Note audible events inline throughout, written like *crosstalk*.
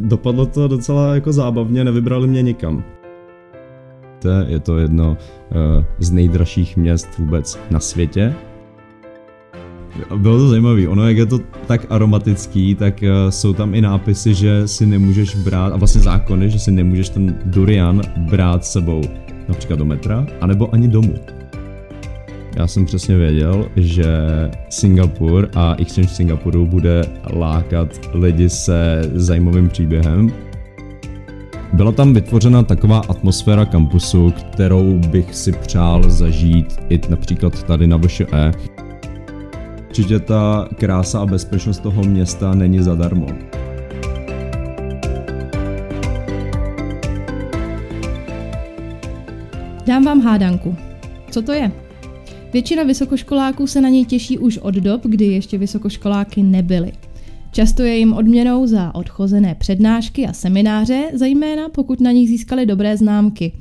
dopadlo to docela jako zábavně, nevybrali mě nikam. Je to jedno uh, z nejdražších měst vůbec na světě. Bylo to zajímavé, ono jak je to tak aromatický, tak uh, jsou tam i nápisy, že si nemůžeš brát, a vlastně zákony, že si nemůžeš ten durian brát sebou například do metra, anebo ani domů. Já jsem přesně věděl, že Singapur a Exchange Singapuru bude lákat lidi se zajímavým příběhem. Byla tam vytvořena taková atmosféra kampusu, kterou bych si přál zažít i například tady na VŠE. Určitě ta krása a bezpečnost toho města není zadarmo. Dám vám hádanku. Co to je? Většina vysokoškoláků se na něj těší už od dob, kdy ještě vysokoškoláky nebyly. Často je jim odměnou za odchozené přednášky a semináře, zejména pokud na nich získali dobré známky.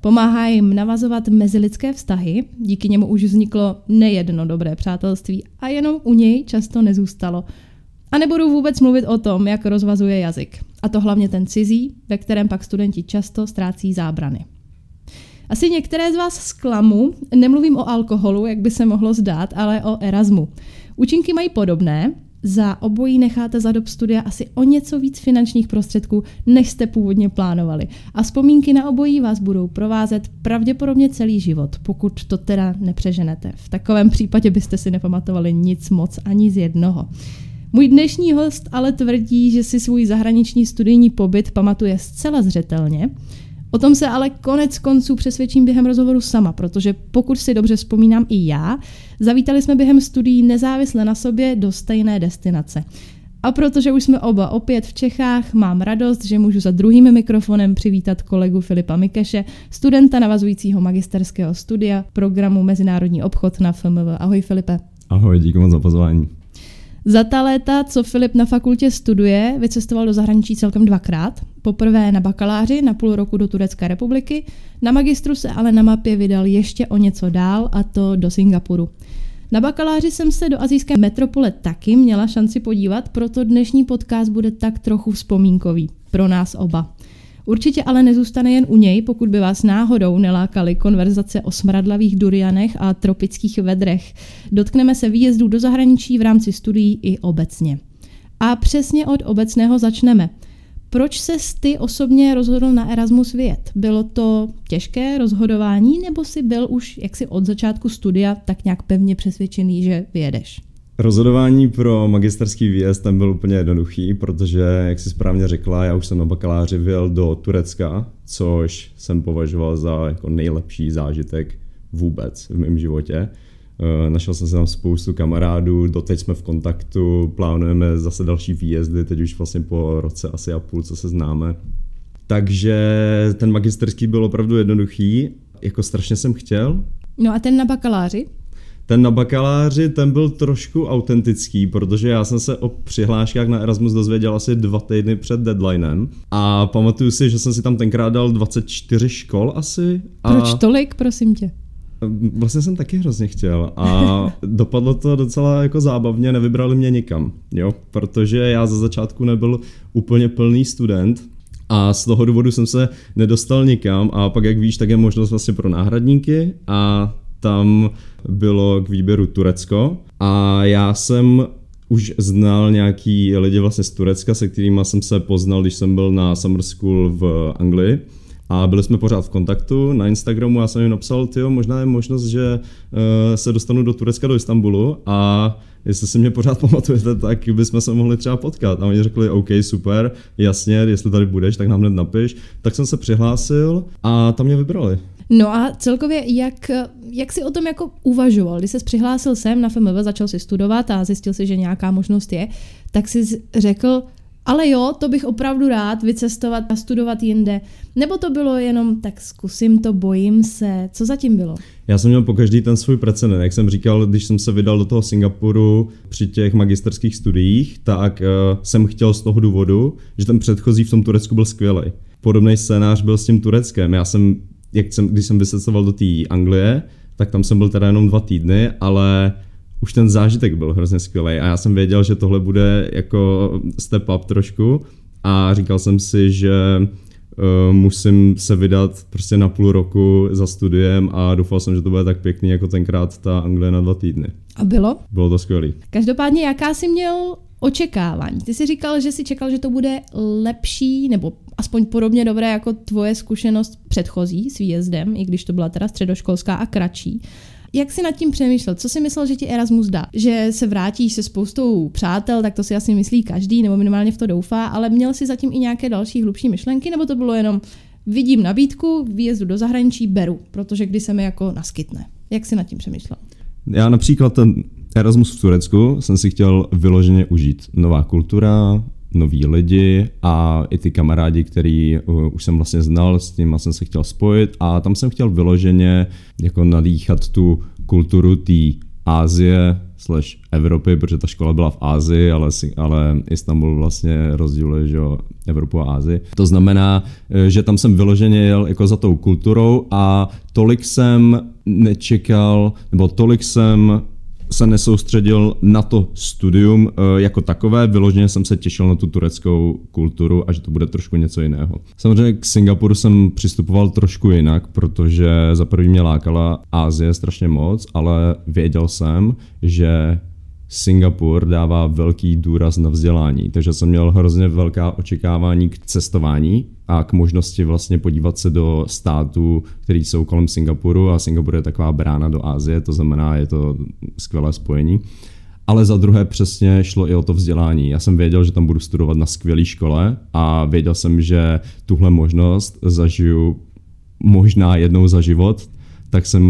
Pomáhá jim navazovat mezilidské vztahy, díky němu už vzniklo nejedno dobré přátelství a jenom u něj často nezůstalo. A nebudu vůbec mluvit o tom, jak rozvazuje jazyk. A to hlavně ten cizí, ve kterém pak studenti často ztrácí zábrany. Asi některé z vás zklamu, nemluvím o alkoholu, jak by se mohlo zdát, ale o Erasmu. Účinky mají podobné, za obojí necháte za dob studia asi o něco víc finančních prostředků, než jste původně plánovali. A vzpomínky na obojí vás budou provázet pravděpodobně celý život, pokud to teda nepřeženete. V takovém případě byste si nepamatovali nic moc ani z jednoho. Můj dnešní host ale tvrdí, že si svůj zahraniční studijní pobyt pamatuje zcela zřetelně, O tom se ale konec konců přesvědčím během rozhovoru sama, protože pokud si dobře vzpomínám i já, zavítali jsme během studií nezávisle na sobě do stejné destinace. A protože už jsme oba opět v Čechách, mám radost, že můžu za druhým mikrofonem přivítat kolegu Filipa Mikeše, studenta navazujícího magisterského studia programu Mezinárodní obchod na FMV. Ahoj Filipe. Ahoj, díky moc za pozvání. Za ta léta, co Filip na fakultě studuje, vycestoval do zahraničí celkem dvakrát. Poprvé na bakaláři na půl roku do Turecké republiky, na magistru se ale na mapě vydal ještě o něco dál, a to do Singapuru. Na bakaláři jsem se do azijské metropole taky měla šanci podívat, proto dnešní podcast bude tak trochu vzpomínkový pro nás oba. Určitě ale nezůstane jen u něj, pokud by vás náhodou nelákaly konverzace o smradlavých durianech a tropických vedrech. Dotkneme se výjezdů do zahraničí v rámci studií i obecně. A přesně od obecného začneme. Proč se ty osobně rozhodl na Erasmus vyjet? Bylo to těžké rozhodování, nebo si byl už jaksi od začátku studia tak nějak pevně přesvědčený, že vyjedeš? Rozhodování pro magisterský výjezd tam byl úplně jednoduchý, protože, jak si správně řekla, já už jsem na bakaláři vyjel do Turecka, což jsem považoval za jako nejlepší zážitek vůbec v mém životě. Eh, našel jsem se tam spoustu kamarádů, doteď jsme v kontaktu, plánujeme zase další výjezdy, teď už vlastně po roce asi a půl, co se známe. Takže ten magisterský byl opravdu jednoduchý, jako strašně jsem chtěl. No a ten na bakaláři? Ten na bakaláři, ten byl trošku autentický, protože já jsem se o přihláškách na Erasmus dozvěděl asi dva týdny před deadlinem a pamatuju si, že jsem si tam tenkrát dal 24 škol asi. A... Proč tolik, prosím tě? Vlastně jsem taky hrozně chtěl a *laughs* dopadlo to docela jako zábavně, nevybrali mě nikam, jo, protože já za začátku nebyl úplně plný student, a z toho důvodu jsem se nedostal nikam a pak, jak víš, tak je možnost vlastně pro náhradníky a tam bylo k výběru Turecko a já jsem už znal nějaký lidi vlastně z Turecka, se kterými jsem se poznal, když jsem byl na summer school v Anglii. A byli jsme pořád v kontaktu na Instagramu, já jsem jim napsal, tyjo, možná je možnost, že uh, se dostanu do Turecka, do Istanbulu a jestli si mě pořád *laughs* pamatujete, tak bychom se mohli třeba potkat. A oni řekli, OK, super, jasně, jestli tady budeš, tak nám hned napiš. Tak jsem se přihlásil a tam mě vybrali. No a celkově, jak, jak jsi o tom jako uvažoval? Když jsi přihlásil sem na FMV, začal si studovat a zjistil si, že nějaká možnost je, tak jsi řekl, ale jo, to bych opravdu rád vycestovat a studovat jinde. Nebo to bylo jenom, tak zkusím to, bojím se. Co zatím bylo? Já jsem měl po každý ten svůj precedent. Jak jsem říkal, když jsem se vydal do toho Singapuru při těch magisterských studiích, tak uh, jsem chtěl z toho důvodu, že ten předchozí v tom Turecku byl skvělý. Podobný scénář byl s tím Tureckem. Já jsem jak jsem, když jsem vycestoval do té Anglie, tak tam jsem byl teda jenom dva týdny, ale už ten zážitek byl hrozně skvělý a já jsem věděl, že tohle bude jako step up trošku a říkal jsem si, že uh, musím se vydat prostě na půl roku za studiem a doufal jsem, že to bude tak pěkný jako tenkrát ta Anglie na dva týdny. A bylo? Bylo to skvělý. Každopádně, jaká jsi měl očekávání? Ty jsi říkal, že si čekal, že to bude lepší, nebo aspoň podobně dobré jako tvoje zkušenost předchozí s výjezdem, i když to byla teda středoškolská a kratší. Jak jsi nad tím přemýšlel? Co si myslel, že ti Erasmus dá? Že se vrátíš se spoustou přátel, tak to si asi myslí každý, nebo minimálně v to doufá, ale měl si zatím i nějaké další hlubší myšlenky, nebo to bylo jenom vidím nabídku, výjezdu do zahraničí, beru, protože kdy se mi jako naskytne. Jak jsi nad tím přemýšlel? Já například ten Erasmus v Turecku jsem si chtěl vyloženě užít. Nová kultura, noví lidi a i ty kamarádi, který uh, už jsem vlastně znal, s nimi jsem se chtěl spojit a tam jsem chtěl vyloženě jako nadýchat tu kulturu té Ázie slash Evropy, protože ta škola byla v Ázii, ale, ale Istanbul vlastně rozděluje že Evropu a Ázii. To znamená, eh, že tam jsem vyloženě jel jako za tou kulturou a tolik jsem nečekal, nebo tolik jsem se nesoustředil na to studium eh, jako takové, vyloženě jsem se těšil na tu tureckou kulturu a že to bude trošku něco jiného. Samozřejmě k Singapuru jsem přistupoval trošku jinak, protože za první mě lákala Ázie strašně moc, ale věděl jsem, že Singapur dává velký důraz na vzdělání, takže jsem měl hrozně velká očekávání k cestování a k možnosti vlastně podívat se do států, který jsou kolem Singapuru a Singapur je taková brána do Asie, to znamená, je to skvělé spojení. Ale za druhé přesně šlo i o to vzdělání. Já jsem věděl, že tam budu studovat na skvělé škole a věděl jsem, že tuhle možnost zažiju možná jednou za život, tak jsem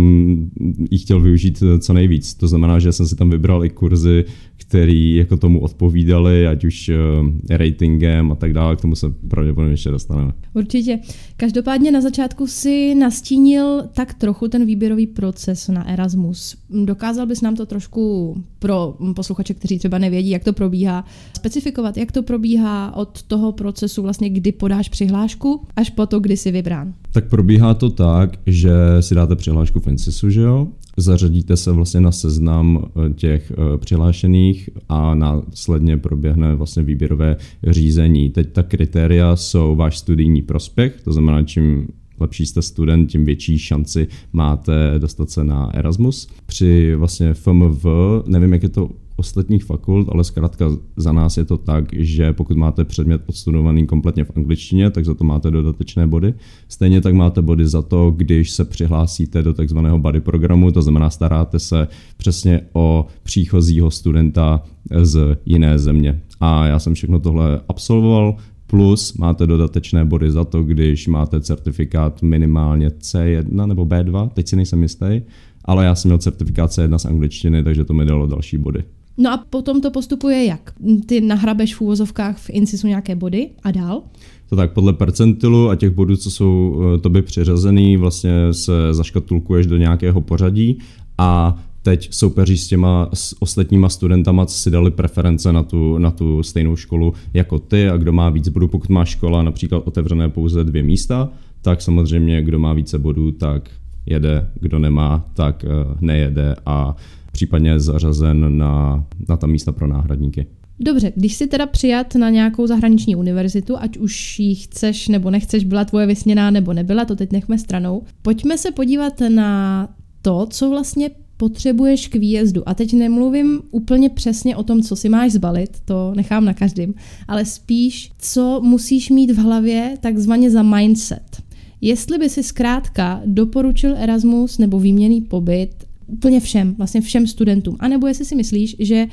ji chtěl využít co nejvíc. To znamená, že jsem si tam vybral i kurzy, který jako tomu odpovídali, ať už uh, ratingem a tak dále, k tomu se pravděpodobně ještě dostaneme. Určitě. Každopádně na začátku si nastínil tak trochu ten výběrový proces na Erasmus. Dokázal bys nám to trošku pro posluchače, kteří třeba nevědí, jak to probíhá, specifikovat, jak to probíhá od toho procesu, vlastně kdy podáš přihlášku, až po to, kdy jsi vybrán? Tak probíhá to tak, že si dáte přihlášku v INSISu, že jo? zařadíte se vlastně na seznam eh, těch eh, přihlášených a následně proběhne vlastně výběrové řízení. Teď ta kritéria jsou váš studijní prospěch, to znamená, čím lepší jste student, tím větší šanci máte dostat se na Erasmus. Při vlastně FMV, nevím, jak je to ostatních fakult, ale zkrátka za nás je to tak, že pokud máte předmět odstudovaný kompletně v angličtině, tak za to máte dodatečné body. Stejně tak máte body za to, když se přihlásíte do takzvaného buddy programu, to znamená staráte se přesně o příchozího studenta z jiné země. A já jsem všechno tohle absolvoval, plus máte dodatečné body za to, když máte certifikát minimálně C1 nebo B2, teď si nejsem jistý, ale já jsem měl certifikát C1 z angličtiny, takže to mi dalo další body. No a potom to postupuje jak? Ty nahrabeš v úvozovkách v INSISu nějaké body a dál? To tak podle percentilu a těch bodů, co jsou eh, tobě přiřazený, vlastně se zaškatulkuješ do nějakého pořadí a teď soupeří s těma s ostatníma studentama, co si dali preference na tu, na tu stejnou školu jako ty a kdo má víc bodů, pokud má škola například otevřené pouze dvě místa, tak samozřejmě kdo má více bodů, tak jede, kdo nemá, tak eh, nejede a případně zařazen na, na ta místa pro náhradníky. Dobře, když jsi teda přijat na nějakou zahraniční univerzitu, ať už ji chceš nebo nechceš, byla tvoje vysněná nebo nebyla, to teď nechme stranou. Pojďme se podívat na to, co vlastně potřebuješ k výjezdu. A teď nemluvím úplně přesně o tom, co si máš zbalit, to nechám na každém, ale spíš, co musíš mít v hlavě takzvaně za mindset. Jestli by si zkrátka doporučil Erasmus nebo výměný pobyt úplně všem, vlastně všem studentům. A nebo jestli si myslíš, že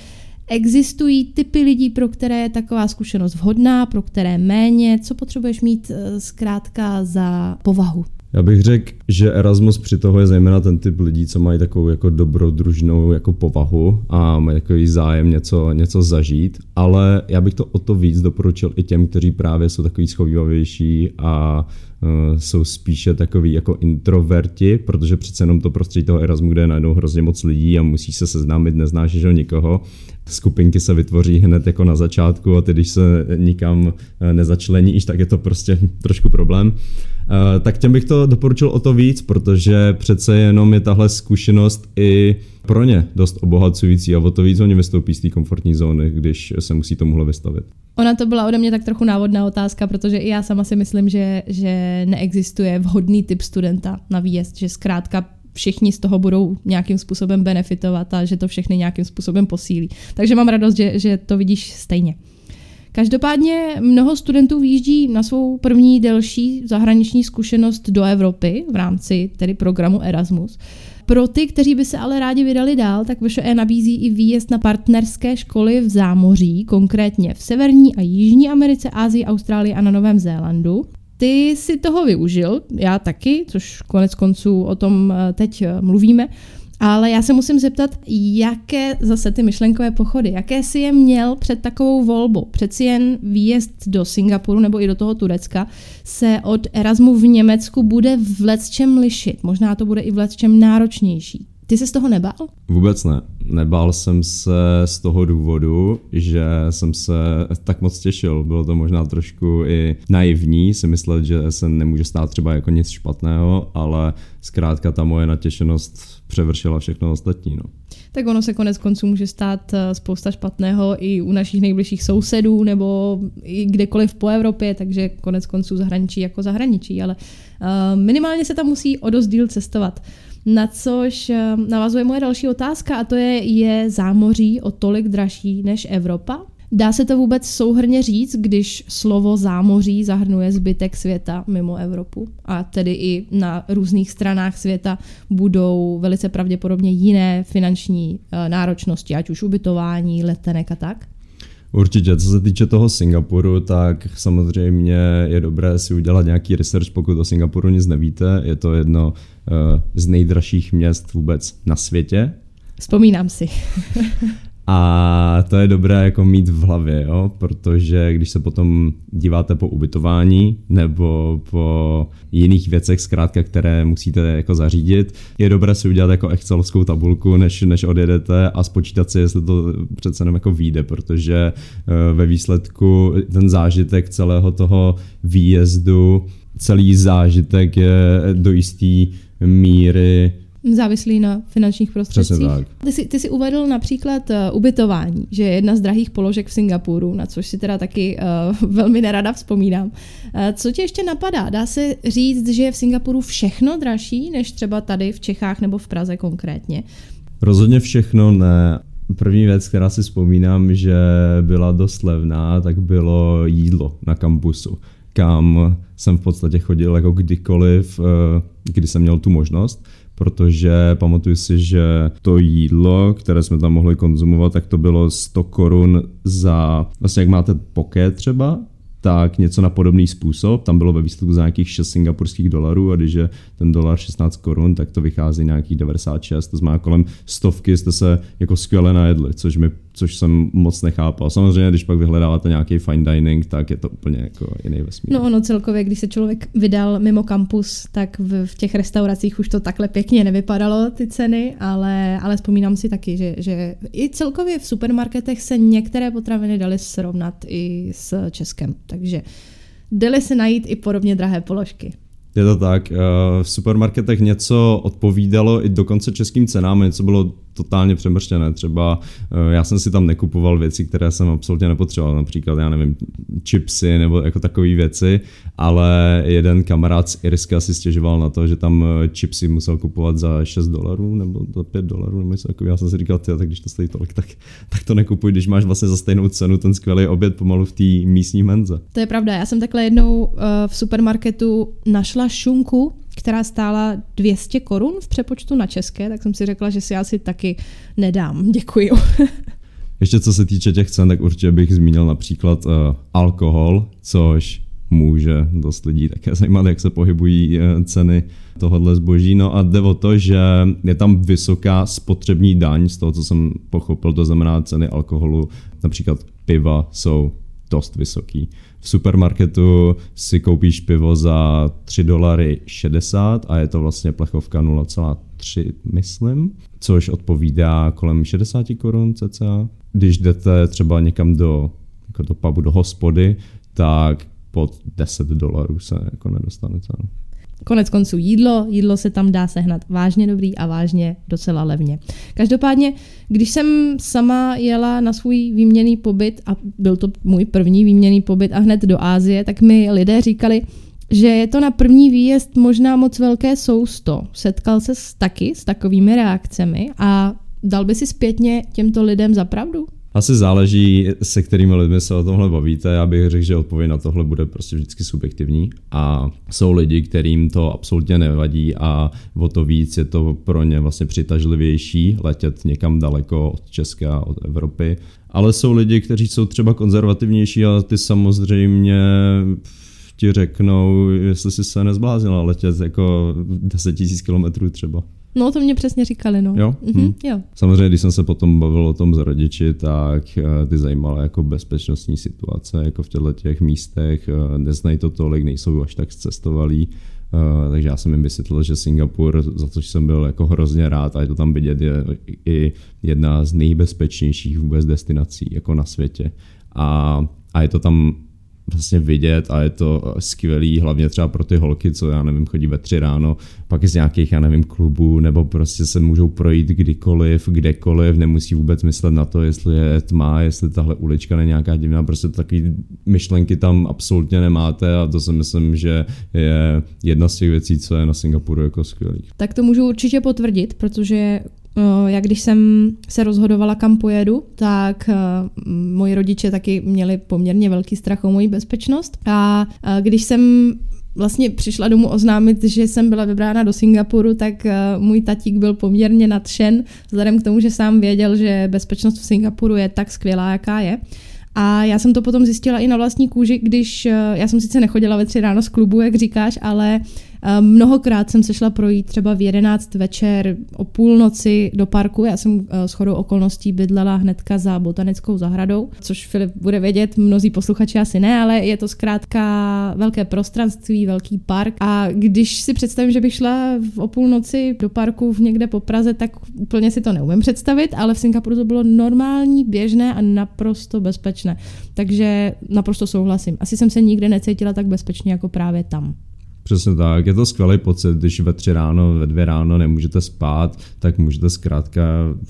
existují typy lidí, pro které je taková zkušenost vhodná, pro které méně, co potřebuješ mít eh, zkrátka za povahu? Já bych řekl, že Erasmus při toho je zejména ten typ lidí, co mají takovou jako dobrodružnou jako povahu a mají takový zájem něco, něco zažít, ale já bych to o to víc doporučil i těm, kteří právě jsou takový schovývavější a jsou spíše takový jako introverti, protože přece jenom to prostředí toho Erasmu, kde je najednou hrozně moc lidí a musí se seznámit, neznáš že nikoho. Skupinky se vytvoří hned jako na začátku a ty, když se nikam eh, nezačleníš, tak je to prostě trošku problém. tak těm bych to doporučil o to víc, protože přece jenom je tahle zkušenost i pro ně dost obohacující a o to víc oni vystoupí z té komfortní zóny, když se musí tomuhle vystavit. Ona to byla ode mě tak trochu návodná otázka, protože i já sama si myslím, že, že neexistuje vhodný typ studenta na výjezd, že zkrátka všichni z toho budou nějakým způsobem benefitovat a že to všechny nějakým způsobem posílí. Takže mám radost, že, že to vidíš stejně. Každopádně mnoho studentů výjíždí na svou první delší zahraniční zkušenost do Evropy v rámci tedy programu Erasmus. Pro ty, kteří by se ale rádi vydali dál, tak VŠE nabízí i výjezd na partnerské školy v zámoří, konkrétně v Severní a Jižní Americe, Ázii, Austrálii a na Novém Zélandu. Ty si toho využil, já taky, což konec konců o tom eh, teď eh, mluvíme. Ale já se musím zeptat, jaké zase ty myšlenkové pochody, jaké si je měl před takovou volbou? Přeci jen výjezd do Singapuru nebo i do toho Turecka se od Erasmu v Německu bude v lecčem lišit. Možná to bude i v lecčem náročnější. Ty se z toho nebál? Vůbec ne. Nebál jsem se z toho důvodu, že jsem se tak moc těšil. Bylo to možná trošku i naivní si myslet, že se nemůže stát třeba jako nic špatného, ale zkrátka ta moje natěšenost převršila všechno ostatní. No. Tak ono se konec konců může stát eh, spousta špatného i u našich nejbližších sousedů nebo i kdekoliv po Evropě, takže konec konců zahraničí jako zahraničí, ale uh, minimálně se tam musí o dost díl cestovat. Na což eh, navazuje moje další otázka a to je, je zámoří o tolik dražší než Evropa? Dá se to vůbec souhrně říct, když slovo zámoří zahrnuje zbytek světa mimo Evropu a tedy i na různých stranách světa budou velice pravděpodobně jiné finanční eh, náročnosti, ať už ubytování, letenek a tak? Určitě, co se týče toho Singapuru, tak samozřejmě je dobré si udělat nějaký research, pokud o Singapuru nic nevíte. Je to jedno uh, z nejdražších měst vůbec na světě. Vzpomínám si. *laughs* A to je dobré jako mít v hlavě, jo? protože když se potom díváte po ubytování nebo po jiných věcech, zkrátka, které musíte jako zařídit, je dobré si udělat jako excelovskou tabulku, než, než odjedete a spočítat si, jestli to přece jenom jako vyjde, protože eh, ve výsledku ten zážitek celého toho výjezdu, celý zážitek je do jistý míry závislý na finančních prostředcích. Přesně tak. Ty jsi, ty jsi uvedl například uh, ubytování, že je jedna z drahých položek v Singapuru, na což si teda taky uh, *laughs* velmi nerada vzpomínám. Uh, co tě ještě napadá? Dá se říct, že je v Singapuru všechno dražší, než třeba tady v Čechách nebo v Praze konkrétně? Rozhodně všechno ne. První věc, která si vzpomínám, že byla dost levná, tak bylo jídlo na kampusu, kam jsem v podstatě chodil jako kdykoliv, kdy jsem měl tu možnost protože pamatuju si, že to jídlo, které jsme tam mohli konzumovat, tak to bylo 100 korun za, vlastně jak máte poké třeba, tak něco na podobný způsob. Tam bylo ve výsledku za nějakých 6 singapurských dolarů a když je ten dolar 16 korun, tak to vychází nějakých 96, to znamená kolem stovky jste se jako skvěle najedli, což mi což jsem moc nechápal. Samozřejmě, když pak vyhledáváte nějaký fine dining, tak je to úplně jako jiný vesmír. No ono celkově, když se člověk vydal mimo kampus, tak v, v těch restauracích už to takhle pěkně nevypadalo, ty ceny, ale, ale vzpomínám si taky, že, že i celkově v supermarketech se některé potraviny daly srovnat i s Českem, takže dali se najít i podobně drahé položky. Je to tak. Eh, v supermarketech něco odpovídalo i dokonce českým cenám, něco bylo totálně přemrštěné. Třeba eh, já jsem si tam nekupoval věci, které jsem absolutně nepotřeboval, například, já nevím, chipsy nebo jako takové věci, ale jeden kamarád z Irska si stěžoval na to, že tam eh, chipsy musel kupovat za 6 dolarů nebo za 5 dolarů nebo něco. Já jsem si říkal, ty, tak když to stojí tolik, tak, tak to nekupuj, když máš vlastně za stejnou cenu ten skvělý oběd pomalu v té místní menze. To je pravda, já jsem takhle jednou uh, v supermarketu našla šunku, která stála 200 korun v přepočtu na české, tak jsem si řekla, že si asi taky nedám. *laughs* Děkuji. Ještě co se týče těch cen, tak určitě bych zmínil například uh, alkohol, což může dost lidí také zajímat, jak se pohybují uh, ceny tohohle zboží. No a jde o to, že je tam vysoká spotřební daň, z toho, co jsem pochopil, to znamená ceny alkoholu, například piva jsou dost vysoký. V supermarketu si koupíš pivo za 3 dolary 60 a je to vlastně plechovka 0,3, myslím, což odpovídá kolem 60 korun cca. Když jdete třeba někam do, jako do pubu, do hospody, tak pod 10 dolarů se jako nedostanete. Konec konců jídlo, jídlo se tam dá sehnat vážně dobrý a vážně docela levně. Každopádně, když jsem sama jela na svůj výměný pobyt a byl to můj první výměný pobyt a hned do Ázie, tak mi lidé říkali, že je to na první výjezd možná moc velké sousto. Setkal se s taky s takovými reakcemi a dal by si zpětně těmto lidem za pravdu? Asi záleží, se kterými lidmi se o tomhle bavíte. Já bych řekl, že odpověď na tohle bude prostě vždycky subjektivní. A jsou lidi, kterým to absolutně nevadí a o to víc je to pro ně vlastně přitažlivější letět někam daleko od Česka, od Evropy. Ale jsou lidi, kteří jsou třeba konzervativnější a ty samozřejmě ti řeknou, jestli si se nezbláznila letět jako 10 000 kilometrů třeba. No, to mě přesně říkali, no. Jo? Mhm, hm. jo. Samozřejmě, když jsem se potom bavil o tom s rodiči, tak eh, ty zajímala jako bezpečnostní situace, jako v těchto těch místech, eh, neznají to tolik, nejsou až tak cestovalí, Uh, takže já jsem jim vysvětlil, že Singapur, za což jsem byl jako hrozně rád a je to tam vidět, je i jedna z nejbezpečnějších vůbec destinací jako na světě. A, a je to tam vlastně vidět a je to skvělý, hlavně třeba pro ty holky, co já nevím, chodí ve tři ráno, pak z nějakých, já nevím, klubů, nebo prostě se můžou projít kdykoliv, kdekoliv, nemusí vůbec myslet na to, jestli je tma, jestli tahle ulička není nějaká divná, prostě takové myšlenky tam absolutně nemáte a to si myslím, že je jedna z těch věcí, co je na Singapuru jako skvělý. Tak to můžu určitě potvrdit, protože Eh, jak když jsem se rozhodovala, kam pojedu, tak eh, moji rodiče taky měli poměrně velký strach o moji bezpečnost. A eh, když jsem vlastně přišla domů oznámit, že jsem byla vybrána do Singapuru, tak můj tatík byl poměrně nadšen, vzhledem k tomu, že sám věděl, že bezpečnost v Singapuru je tak skvělá, jaká je. A já jsem to potom zjistila i na vlastní kůži, když já jsem sice nechodila ve tři ráno z klubu, jak říkáš, ale Mnohokrát jsem se šla projít třeba v 11 večer o půlnoci do parku. Já jsem eh, s chodou okolností bydlela hnedka za botanickou zahradou, což Filip bude vědět, mnozí posluchači asi ne, ale je to zkrátka velké prostranství, velký park. A když si představím, že bych šla o půlnoci do parku v někde po Praze, tak úplně si to neumím představit, ale v Singapuru to bylo normální, běžné a naprosto bezpečné. Takže naprosto souhlasím. Asi jsem se nikdy necítila tak bezpečně jako právě tam. Přesně tak, je to skvělý pocit, když ve tři ráno, ve dvě ráno nemůžete spát, tak můžete zkrátka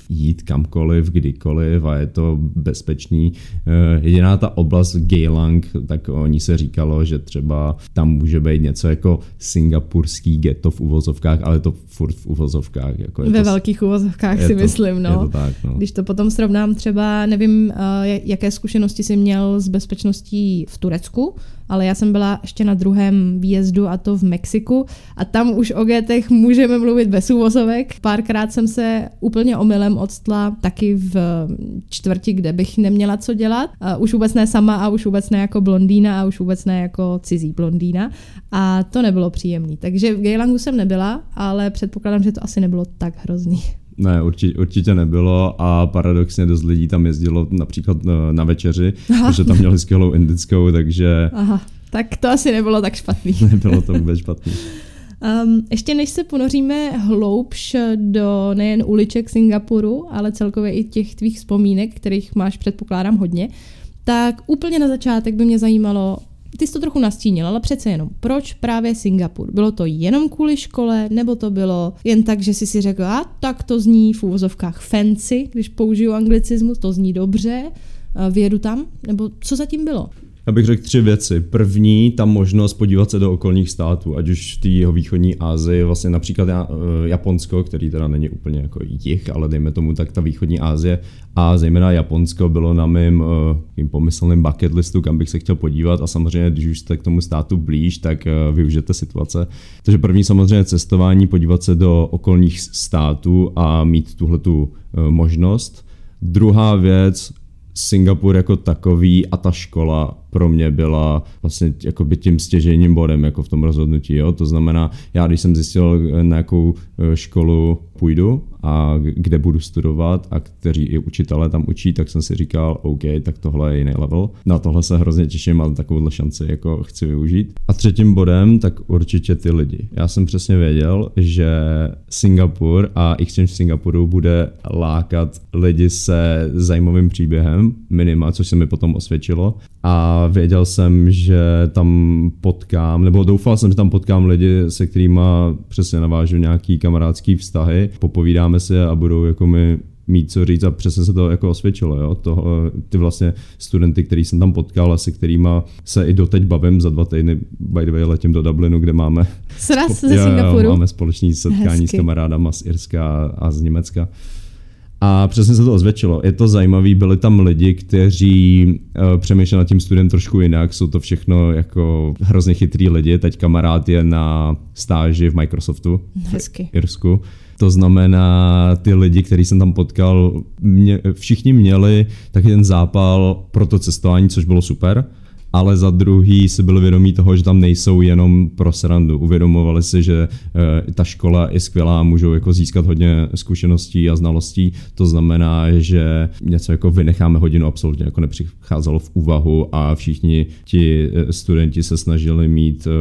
jít kamkoliv, kdykoliv a je to bezpečný. Eh, jediná ta oblast Geylang, tak o ní se říkalo, že třeba tam může být něco jako singapurský ghetto v uvozovkách, ale to furt v uvozovkách. Jako je ve to, velkých uvozovkách si to, myslím, no. Je to tak, no. Když to potom srovnám třeba, nevím, eh, jaké zkušenosti jsi měl s bezpečností v Turecku, ale já jsem byla ještě na druhém výjezdu a to v Mexiku a tam už o getech můžeme mluvit bez úvozovek. Párkrát jsem se úplně omylem odstla taky v čtvrti, kde bych neměla co dělat. Uh, už vůbec ne sama a už vůbec ne jako blondýna a už vůbec ne jako cizí blondýna a to nebylo příjemné. Takže v Gejlangu jsem nebyla, ale předpokládám, že to asi nebylo tak hrozný. Ne, určitě, určitě nebylo a paradoxně dost lidí tam jezdilo například na, eh, na večeři, Aha. protože tam měli skvělou indickou, takže... Aha, tak to asi nebylo tak špatný. *laughs* Nebylo to vůbec špatný. Um, ještě než se ponoříme hloubš do nejen uliček Singapuru, ale celkově i těch tvých vzpomínek, kterých máš předpokládám hodně, tak úplně na začátek by mě zajímalo, ty jsi to trochu nastínil, ale přece jenom, proč právě Singapur? Bylo to jenom kvůli škole, nebo to bylo jen tak, že jsi si řekl, a tak to zní v úvozovkách fancy, když použiju anglicismus, to zní dobře, vědu tam, nebo co zatím bylo? Já bych řekl tři věci. První, ta možnost podívat se do okolních států, ať už v té jeho východní Asii, vlastně například eh, Japonsko, který teda není úplně jako jich, ale dejme tomu tak ta východní Asie a zejména Japonsko bylo na mém uh, pomyslném bucket listu, kam bych se chtěl podívat a samozřejmě, když už jste k tomu státu blíž, tak uh, využijete situace. Takže první samozřejmě cestování, podívat se do okolních států a mít tuhletu uh, možnost. Druhá věc, Singapur jako takový a ta škola pro mě byla vlastně jakoby tím stěžejním bodem jako v tom rozhodnutí. Jo? To znamená, já když jsem zjistil, na jakou eh, školu půjdu a kde budu studovat a kteří i učitelé tam učí, tak jsem si říkal, OK, tak tohle je jiný level. Na tohle se hrozně těším a takovouhle šanci jako chci využít. A třetím bodem, tak určitě ty lidi. Já jsem přesně věděl, že Singapur a exchange v Singapuru bude lákat lidi se zajímavým příběhem, minima, což se mi potom osvědčilo. A a věděl jsem, že tam potkám, nebo doufal jsem, že tam potkám lidi, se kterými přesně navážu nějaký kamarádský vztahy, popovídáme si a budou jako mi mít co říct a přesně se to jako osvědčilo, jo? To, ty vlastně studenty, který jsem tam potkal a se kterými se i doteď bavím za dva týdny, by the way letím do Dublinu, kde máme Sraz ze *laughs* Singapuru. Jo, máme společný setkání Hezky. s kamarádama z Irska a z Německa. A přesně se to ozvědčilo. Je to zajímavé, byli tam lidi, kteří uh, přemýšleli nad tím studiem trošku jinak, jsou to všechno jako hrozně chytrý lidi. Teď kamarád je na stáži v Microsoftu Hezky. v Irsku. To znamená, ty lidi, který jsem tam potkal, mě, všichni měli taky ten zápal pro to cestování, což bylo super ale za druhý si byli vědomí toho, že tam nejsou jenom pro srandu. Uvědomovali si, že e, ta škola je skvělá, můžou jako získat hodně zkušeností a znalostí. To znamená, že něco jako vynecháme hodinu absolutně jako nepřicházelo v úvahu a všichni ti eh, studenti se snažili mít e,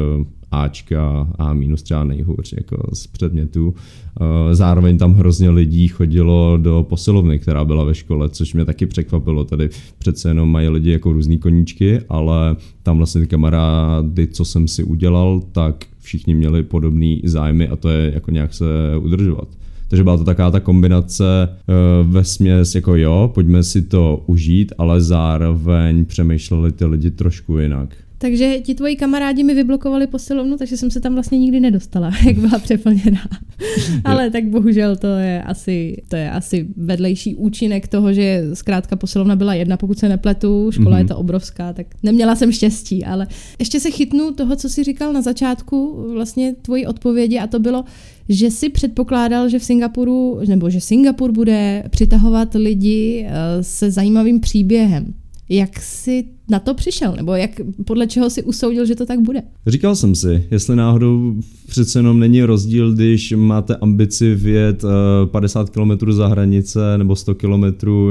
Ačka a minus třeba nejhůř jako z předmětů. Eh, zároveň tam hrozně lidí chodilo do posilovny, která byla ve škole, což mě taky překvapilo. Tady přece jenom mají lidi jako různý koníčky, ale tam vlastně ty kamarády, co jsem si udělal, tak všichni měli podobný zájmy a to je jako nějak se udržovat. Takže byla to taková ta kombinace uh, ve směs jako jo, pojďme si to užít, ale zároveň přemýšleli ty lidi trošku jinak. Takže ti tvoji kamarádi mi vyblokovali posilovnu, takže jsem se tam vlastně nikdy nedostala, *laughs* jak byla přeplněná. *laughs* Ale tak bohužel to je asi, to je asi vedlejší účinek toho, že zkrátka posilovna byla jedna, pokud se nepletu, škola mm-hmm. je to obrovská, tak neměla jsem štěstí, ale ještě se chytnu toho, co jsi říkal na začátku, vlastně tvoji odpovědi a to bylo, že si předpokládal, že v Singapuru, nebo že Singapur bude přitahovat lidi eh, se zajímavým příběhem. Jak jsi na to přišel, nebo jak, podle čeho si usoudil, že to tak bude? Říkal jsem si, jestli náhodou přece jenom není rozdíl, když máte ambici vjet uh, 50 km za hranice nebo 100 km,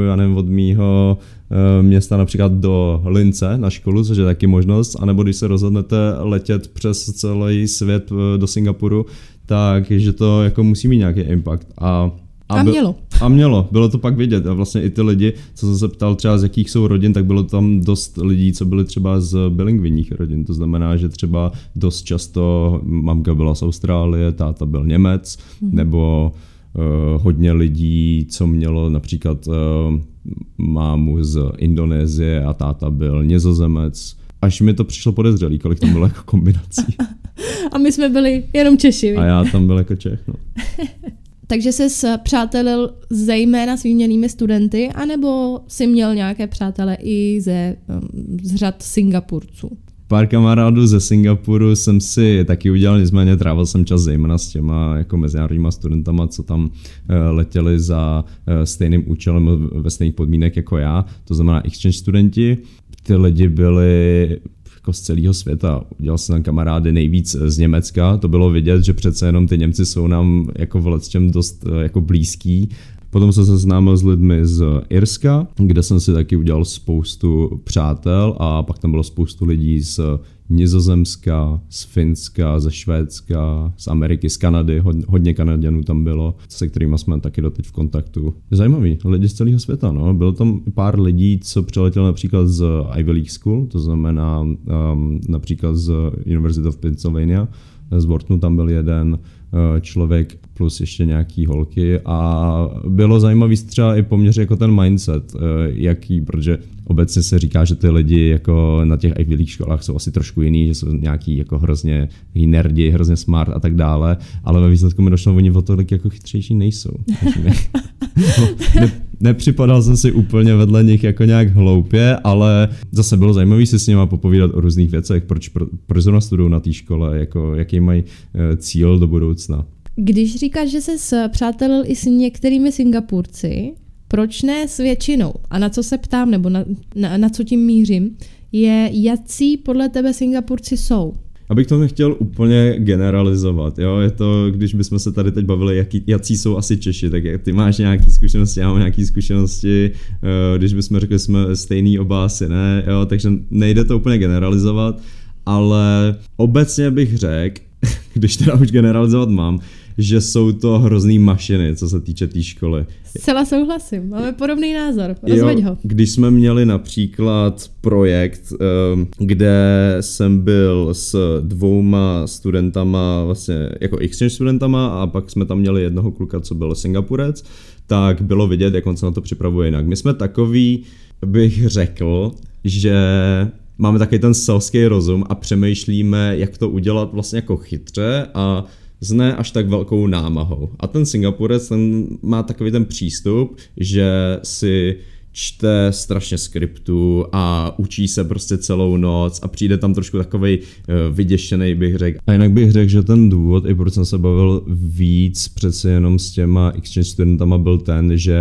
já nevím, od mýho uh, města například do Lince na školu, což je taky možnost, anebo když se rozhodnete letět přes celý svět uh, do Singapuru, tak že to jako musí mít nějaký impact. A a, a mělo. A mělo, bylo to pak vidět. A vlastně i ty lidi, co jsem se ptal třeba z jakých jsou rodin, tak bylo tam dost lidí, co byli třeba z bilingvinních rodin. To znamená, že třeba dost často mamka byla z Austrálie, táta byl Němec, hmm. nebo uh, hodně lidí, co mělo například uh, mámu z Indonésie a táta byl Nězozemec. Až mi to přišlo podezřelý, kolik tam bylo jako kombinací. *laughs* a my jsme byli jenom Češi. A já tam byl jako Čech, no. *laughs* Takže jsi přátelil zejména s výměnými studenty, anebo si měl nějaké přátele i ze, z řad Singapurců? Pár kamarádů ze Singapuru jsem si taky udělal, nicméně trávil jsem čas zejména s těma jako mezinárodníma studentama, co tam eh, letěli za eh, stejným účelem ve stejných podmínek jako já, to znamená exchange studenti. Ty lidi byli jako z celého světa. Udělal jsem tam kamarády nejvíc z Německa, to bylo vidět, že přece jenom ty Němci jsou nám jako v dost eh, jako blízký. Potom jsem se seznámil s lidmi z Irska, kde jsem si taky udělal spoustu přátel a pak tam bylo spoustu lidí z Nizozemska, z Finska, ze Švédska, z Ameriky, z Kanady, hodně Kanaděnů tam bylo, se kterými jsme taky doteď v kontaktu. Zajímavý, lidi z celého světa, no. Bylo tam pár lidí, co přiletěl například z Ivy League School, to znamená um, například z University of Pennsylvania, z Wortonu tam byl jeden člověk plus ještě nějaký holky a bylo zajímavý třeba i poměř jako ten mindset, uh, jaký, protože obecně se říká, že ty lidi jako na těch Ivy League školách jsou asi trošku jiný, že jsou nějaký jako hrozně nerdi, hrozně smart a tak dále, ale ve výsledku mi došlo, oni o tolik jako chytřejší nejsou. ne, *laughs* ne, nepřipadal jsem si úplně vedle nich jako nějak hloupě, ale zase bylo zajímavé si s nimi popovídat o různých věcech, proč, pro, proč zrovna studují na té škole, jako, jaký mají eh, cíl do budoucna. Když říkáš, že se přátelil i s některými Singapurci, proč ne s většinou? A na co se ptám, nebo na, na, na co tím mířím, je, jaký podle tebe Singapurci jsou? Abych to nechtěl úplně generalizovat, jo, je to, když bychom se tady teď bavili, jaký, jaký jsou asi Češi, tak ty máš nějaké zkušenosti, já mám nějaké zkušenosti, eh, když bychom řekli, jsme stejný oba asi ne, jo, takže nejde to úplně generalizovat, ale obecně bych řekl, když teda už generalizovat mám, že jsou to hrozný mašiny, co se týče té tý školy. Zcela souhlasím, máme podobný názor, rozveď ho. Když jsme měli například projekt, ehm, kde jsem byl s dvouma studentama, vlastně jako exchange studentama a pak jsme tam měli jednoho kluka, co byl Singapurec, tak bylo vidět, jak on se na to připravuje jinak. My jsme takový, bych řekl, že máme taky ten selský rozum a přemýšlíme, jak to udělat vlastně jako chytře a s ne až tak velkou námahou. A ten Singapurec ten má takový ten přístup, že si čte strašně skriptu a učí se prostě celou noc a přijde tam trošku takový uh, eh, vyděšený, bych řekl. A jinak bych řekl, že ten důvod, i proč jsem se bavil víc přece jenom s těma exchange studentama, byl ten, že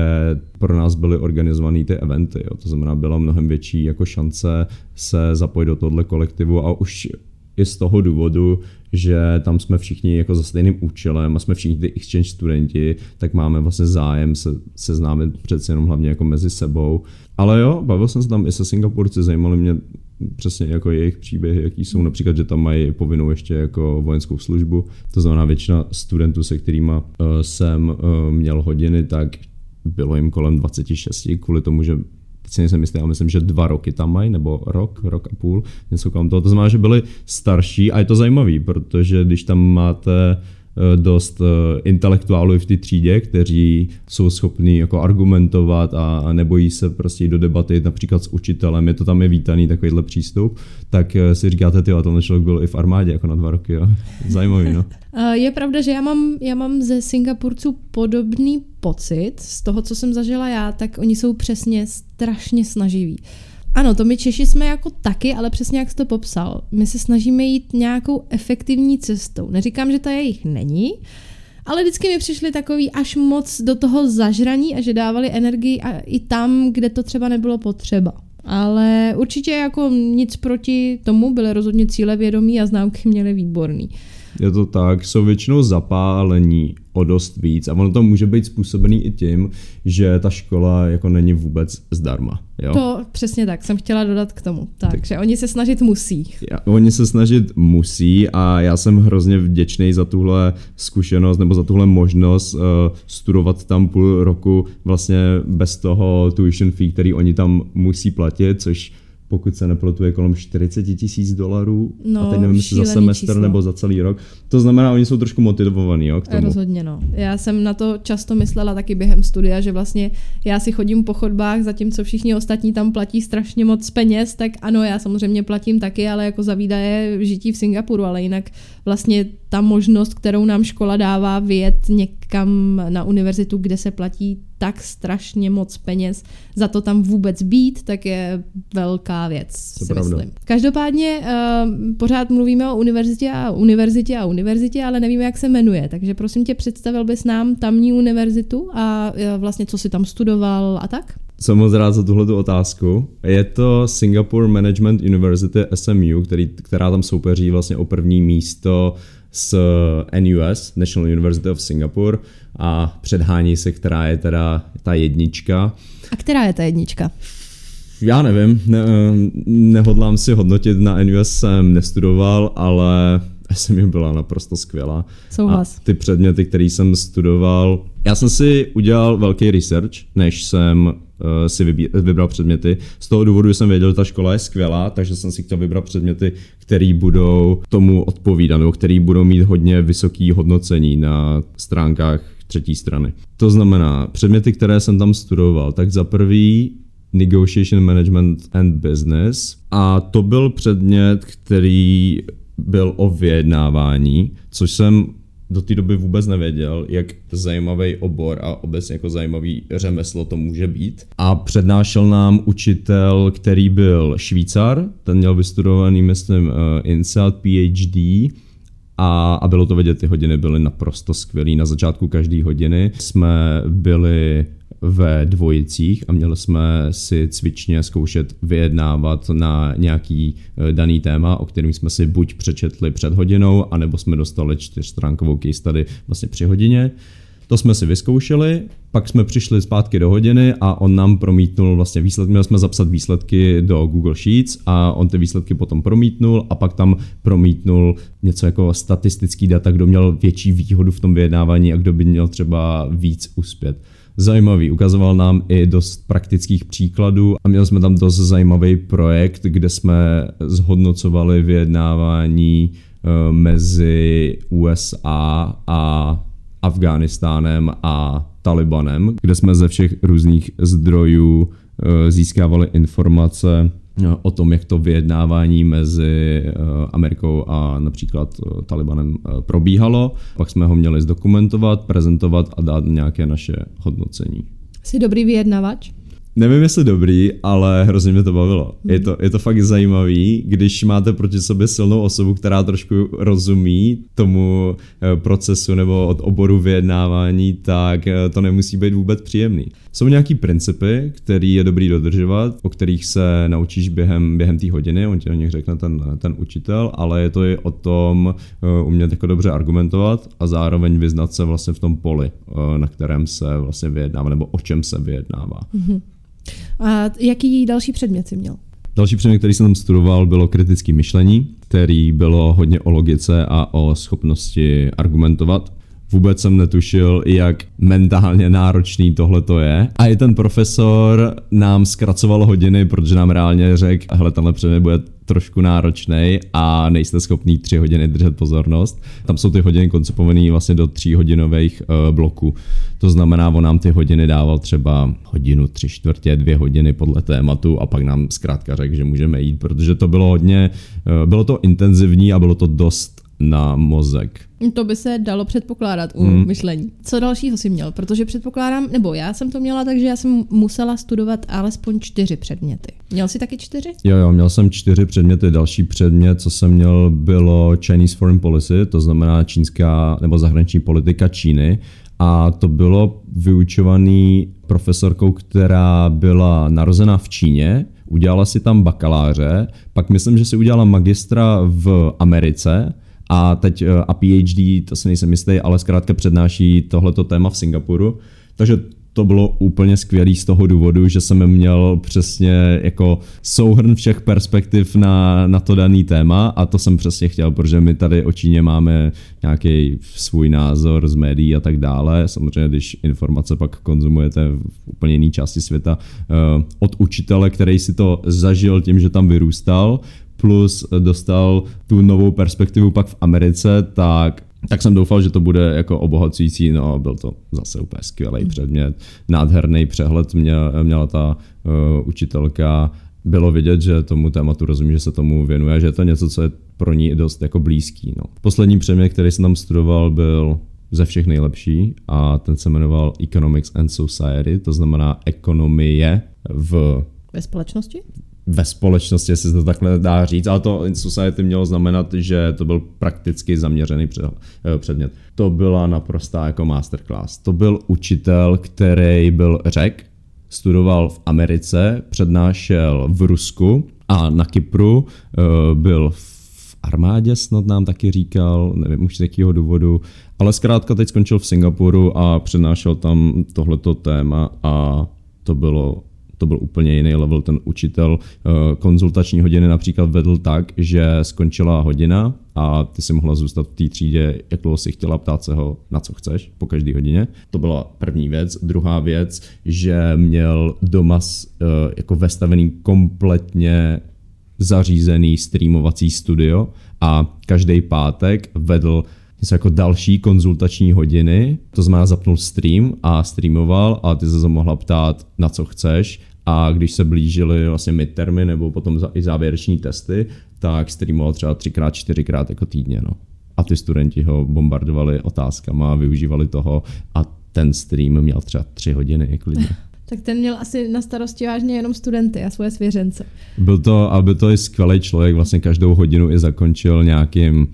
pro nás byly organizované ty eventy. Jo. To znamená, byla mnohem větší jako šance se zapojit do tohle kolektivu a už i z toho důvodu, že tam jsme všichni jako za stejným účelem a jsme všichni ty exchange studenti, tak máme vlastně zájem se seznámit přece jenom hlavně jako mezi sebou. Ale jo, bavil jsem se tam i se Singapurci, zajímaly mě přesně jako jejich příběhy, jaký jsou například, že tam mají povinnou ještě jako vojenskou službu. To znamená většina studentů, se kterými uh, jsem uh, měl hodiny, tak bylo jim kolem 26, kvůli tomu, že teď si nejsem jistý, ale myslím, že dva roky tam mají, nebo rok, rok a půl, něco kolem toho. To znamená, že byli starší a je to zajímavý, protože když tam máte dost eh, intelektuálů v té třídě, kteří jsou schopní jako argumentovat a nebojí se prostě do debaty například s učitelem, je to tam je vítaný takovýhle přístup, tak eh, si říkáte, ty, ten člověk byl i v armádě jako na dva roky, jo. *laughs* Zajímavý, no. *laughs* Je pravda, že já mám, já mám ze Singapurců podobný pocit z toho, co jsem zažila já, tak oni jsou přesně strašně snaživí. Ano, to my Češi jsme jako taky, ale přesně jak jsi to popsal. My se snažíme jít nějakou efektivní cestou. Neříkám, že ta jejich není, ale vždycky mi přišli takový až moc do toho zažraní a že dávali energii a i tam, kde to třeba nebylo potřeba. Ale určitě jako nic proti tomu, byly rozhodně cíle vědomí a známky měly výborný. Je to tak, jsou většinou zapálení o dost víc a ono to může být způsobený i tím, že ta škola jako není vůbec zdarma. Jo? To přesně tak, jsem chtěla dodat k tomu. Takže tak. oni se snažit musí. Ja, oni se snažit musí a já jsem hrozně vděčný za tuhle zkušenost nebo za tuhle možnost uh, studovat tam půl roku vlastně bez toho tuition fee, který oni tam musí platit, což pokud se nepletu, je kolem 40 tisíc dolarů. No, a teď nevím, jestli za semestr číslo. nebo za celý rok. To znamená, oni jsou trošku motivovaní jo, k tomu. Rozhodně, no. Já jsem na to často myslela taky během studia, že vlastně já si chodím po chodbách, zatímco všichni ostatní tam platí strašně moc peněz, tak ano, já samozřejmě platím taky, ale jako za výdaje žití v Singapuru, ale jinak vlastně ta možnost, kterou nám škola dává vyjet někam na univerzitu, kde se platí tak strašně moc peněz, za to tam vůbec být, tak je velká věc, to si pravda. myslím. Každopádně uh, pořád mluvíme o univerzitě a univerzitě a univerzitě, ale nevíme, jak se jmenuje, takže prosím tě, představil bys nám tamní univerzitu a uh, vlastně co si tam studoval a tak? Jsem moc rád za tuhle otázku. Je to Singapore Management University SMU, který, která tam soupeří vlastně o první místo s NUS, National University of Singapore, a předhání se, která je teda ta jednička. A která je ta jednička? Já nevím, ne, nehodlám si hodnotit, na NUS jsem nestudoval, ale SMU byla naprosto skvělá. Souhlas. A ty předměty, které jsem studoval, já jsem si udělal velký research, než jsem si vybí, vybral předměty. Z toho důvodu jsem věděl, že ta škola je skvělá, takže jsem si chtěl vybrat předměty, které budou tomu odpovídat, nebo které budou mít hodně vysoké hodnocení na stránkách třetí strany. To znamená, předměty, které jsem tam studoval, tak za prvý Negotiation Management and Business a to byl předmět, který byl o vyjednávání, což jsem do té doby vůbec nevěděl, jak zajímavý obor a obecně jako zajímavý řemeslo to může být. A přednášel nám učitel, který byl Švýcar, ten měl vystudovaný, myslím, uh, INSEAD PhD, a, a bylo to vidět, ty hodiny byly naprosto skvělé. Na začátku každé hodiny jsme byli ve dvojicích a měli jsme si cvičně zkoušet vyjednávat na nějaký eh, daný téma, o kterým jsme si buď přečetli před hodinou, anebo jsme dostali čtyřstránkovou case tady vlastně při hodině. To jsme si vyzkoušeli, pak jsme přišli zpátky do hodiny a on nám promítnul vlastně výsledky. Měli jsme zapsat výsledky do Google Sheets a on ty výsledky potom promítnul a pak tam promítnul něco jako statistický data, kdo měl větší výhodu v tom vyjednávání a kdo by měl třeba víc uspět zajímavý. Ukazoval nám i dost praktických příkladů a měli jsme tam dost zajímavý projekt, kde jsme zhodnocovali vyjednávání eh, mezi USA a Afghánistánem a Talibanem, kde jsme ze všech různých zdrojů eh, získávali informace o tom, jak to vyjednávání mezi eh, Amerikou a například Talibanem probíhalo. Pak jsme ho měli zdokumentovat, prezentovat a dát nějaké naše hodnocení. Jsi dobrý vyjednavač? Nevím, jestli dobrý, ale hrozně mě to bavilo. Je to, je to fakt zajímavý, když máte proti sobě silnou osobu, která trošku rozumí tomu eh, procesu nebo od oboru vyjednávání, tak eh, to nemusí být vůbec příjemný. Jsou nějaký principy, který je dobrý dodržovat, o kterých se naučíš během, během té hodiny, on ti o nich řekne ten, ten učitel, ale je to i o tom uh, umět jako dobře argumentovat a zároveň vyznat se vlastně v tom poli, uh, na kterém se vlastně vyjednává, nebo o čem se vyjednává. Mm-hmm. A jaký další předmět jsi měl? Další předmět, který jsem tam studoval, bylo kritické myšlení, který bylo hodně o logice a o schopnosti argumentovat. Vůbec jsem netušil, jak mentálně náročný tohle to je. A i ten profesor nám zkracoval hodiny, protože nám reálně řekl, hele, tenhle předmět bude trošku náročný a nejste schopný tři hodiny držet pozornost. Tam jsou ty hodiny koncipované vlastně do tří hodinových uh, bloků. To znamená, on nám ty hodiny dával třeba hodinu, tři čtvrtě, dvě hodiny podle tématu a pak nám zkrátka řekl, že můžeme jít, protože to bylo hodně, uh, bylo to intenzivní a bylo to dost na mozek. To by se dalo předpokládat u hmm. myšlení. Co dalšího si měl? Protože předpokládám, nebo já jsem to měla tak, že já jsem musela studovat alespoň čtyři předměty. Měl jsi taky čtyři? Jo, jo, měl jsem čtyři předměty. Další předmět, co jsem měl, bylo Chinese Foreign Policy, to znamená čínská nebo zahraniční politika Číny. A to bylo vyučovaný profesorkou, která byla narozena v Číně, udělala si tam bakaláře, pak myslím, že si udělala magistra v Americe a teď eh, a PhD, to si nejsem jistý, ale zkrátka přednáší tohleto téma v Singapuru. Takže to bylo úplně skvělý z toho důvodu, že jsem měl přesně jako souhrn všech perspektiv na, na to daný téma a to jsem přesně chtěl, protože my tady o Číně máme nějaký svůj názor z médií a tak dále. Samozřejmě, když informace pak konzumujete v úplně jiné části světa uh, od učitele, který si to zažil tím, že tam vyrůstal, plus dostal tu novou perspektivu pak v Americe, tak tak jsem doufal, že to bude jako obohacující, no byl to zase úplně skvělý hmm. předmět, nádherný přehled mě, měla ta uh, učitelka, bylo vidět, že tomu tématu rozumí, že se tomu věnuje, že je to něco, co je pro ní dost jako blízký. No. Poslední předmět, který jsem tam studoval, byl ze všech nejlepší a ten se jmenoval Economics and Society, to znamená ekonomie v... Ve společnosti? Ve společnosti, jestli se to takhle dá říct, ale to in society mělo znamenat, že to byl prakticky zaměřený eh, předmět. To byla naprostá jako masterclass. To byl učitel, který byl řek, studoval v Americe, přednášel v Rusku a na Kypru, eh, byl v armádě snad nám taky říkal, nevím už z jakého důvodu, ale zkrátka teď skončil v Singapuru a přednášel tam tohleto téma a to bylo to byl úplně jiný level. Ten učitel eh, konzultační hodiny například vedl tak, že skončila hodina a ty si mohla zůstat v té třídě, jak dlouho si chtěla, ptát se ho, na co chceš, po každé hodině. To byla první věc. Druhá věc, že měl doma eh, jako vestavený kompletně zařízený streamovací studio a každý pátek vedl něco jako další konzultační hodiny, to znamená zapnul stream a streamoval a ty se mohla ptát, na co chceš a když se blížily vlastně midtermy nebo potom i závěreční testy, tak streamoval třeba třikrát, čtyřikrát jako týdně. No. A ty studenti ho bombardovali otázkama, využívali toho a ten stream měl třeba tři hodiny klidně. *laughs* Tak ten měl asi na starosti vážně jenom studenty a svoje svěřence. Byl to, a byl to i skvělý člověk, vlastně každou hodinu i zakončil nějakým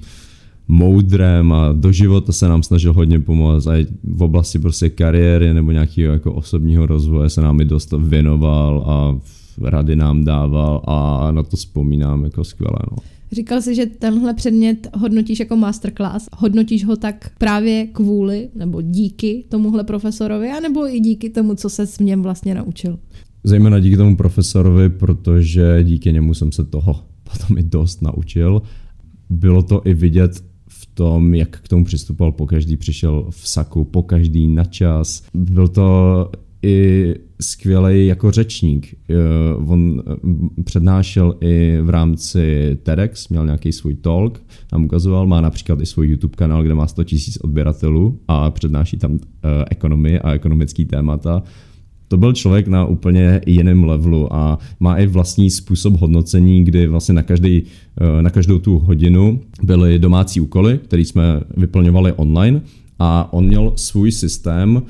moudrem a do života se nám snažil hodně pomoct a v oblasti prostě kariéry nebo nějakého jako osobního rozvoje se nám i dost věnoval a rady nám dával a na to vzpomínám jako skvěle. No. Říkal jsi, že tenhle předmět hodnotíš jako masterclass. Hodnotíš ho tak právě kvůli nebo díky tomuhle profesorovi, anebo i díky tomu, co se s něm vlastně naučil? Zejména díky tomu profesorovi, protože díky němu jsem se toho potom i dost naučil. Bylo to i vidět v tom, jak k tomu přistupoval, po každý přišel v saku, po každý na čas. Byl to i skvělý jako řečník. Eh, on eh, přednášel i v rámci TEDx, měl nějaký svůj talk, tam ukazoval, má například i svůj YouTube kanál, kde má 100 000 odběratelů a přednáší tam eh, ekonomii a ekonomický témata to byl člověk na úplně jiném levelu a má i vlastní způsob hodnocení, kdy vlastně na, každý, na každou tu hodinu byly domácí úkoly, které jsme vyplňovali online a on měl svůj systém,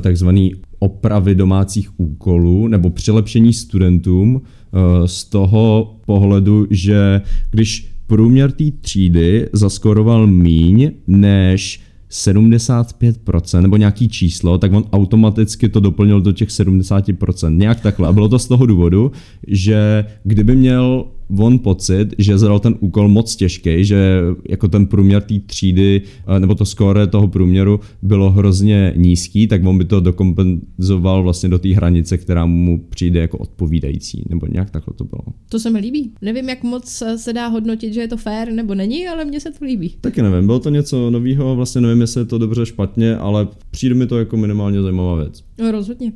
takzvaný opravy domácích úkolů nebo přilepšení studentům eh, z toho pohledu, že když průměr té třídy zaskoroval míň než 75% nebo nějaký číslo, tak on automaticky to doplnil do těch 70%. Nějak takhle. A bylo to z toho důvodu, že kdyby měl on pocit, že zadal ten úkol moc těžký, že jako ten průměr té třídy, eh, nebo to skóre toho průměru bylo hrozně nízký, tak on by to dokompenzoval vlastně do té hranice, která mu přijde jako odpovídající, nebo nějak takhle to bylo. To se mi líbí. Nevím, jak moc se dá hodnotit, že je to fair nebo není, ale mně se to líbí. Taky nevím, bylo to něco nového, vlastně nevím, jestli je to dobře, špatně, ale přijde mi to jako minimálně zajímavá věc. No, rozhodně.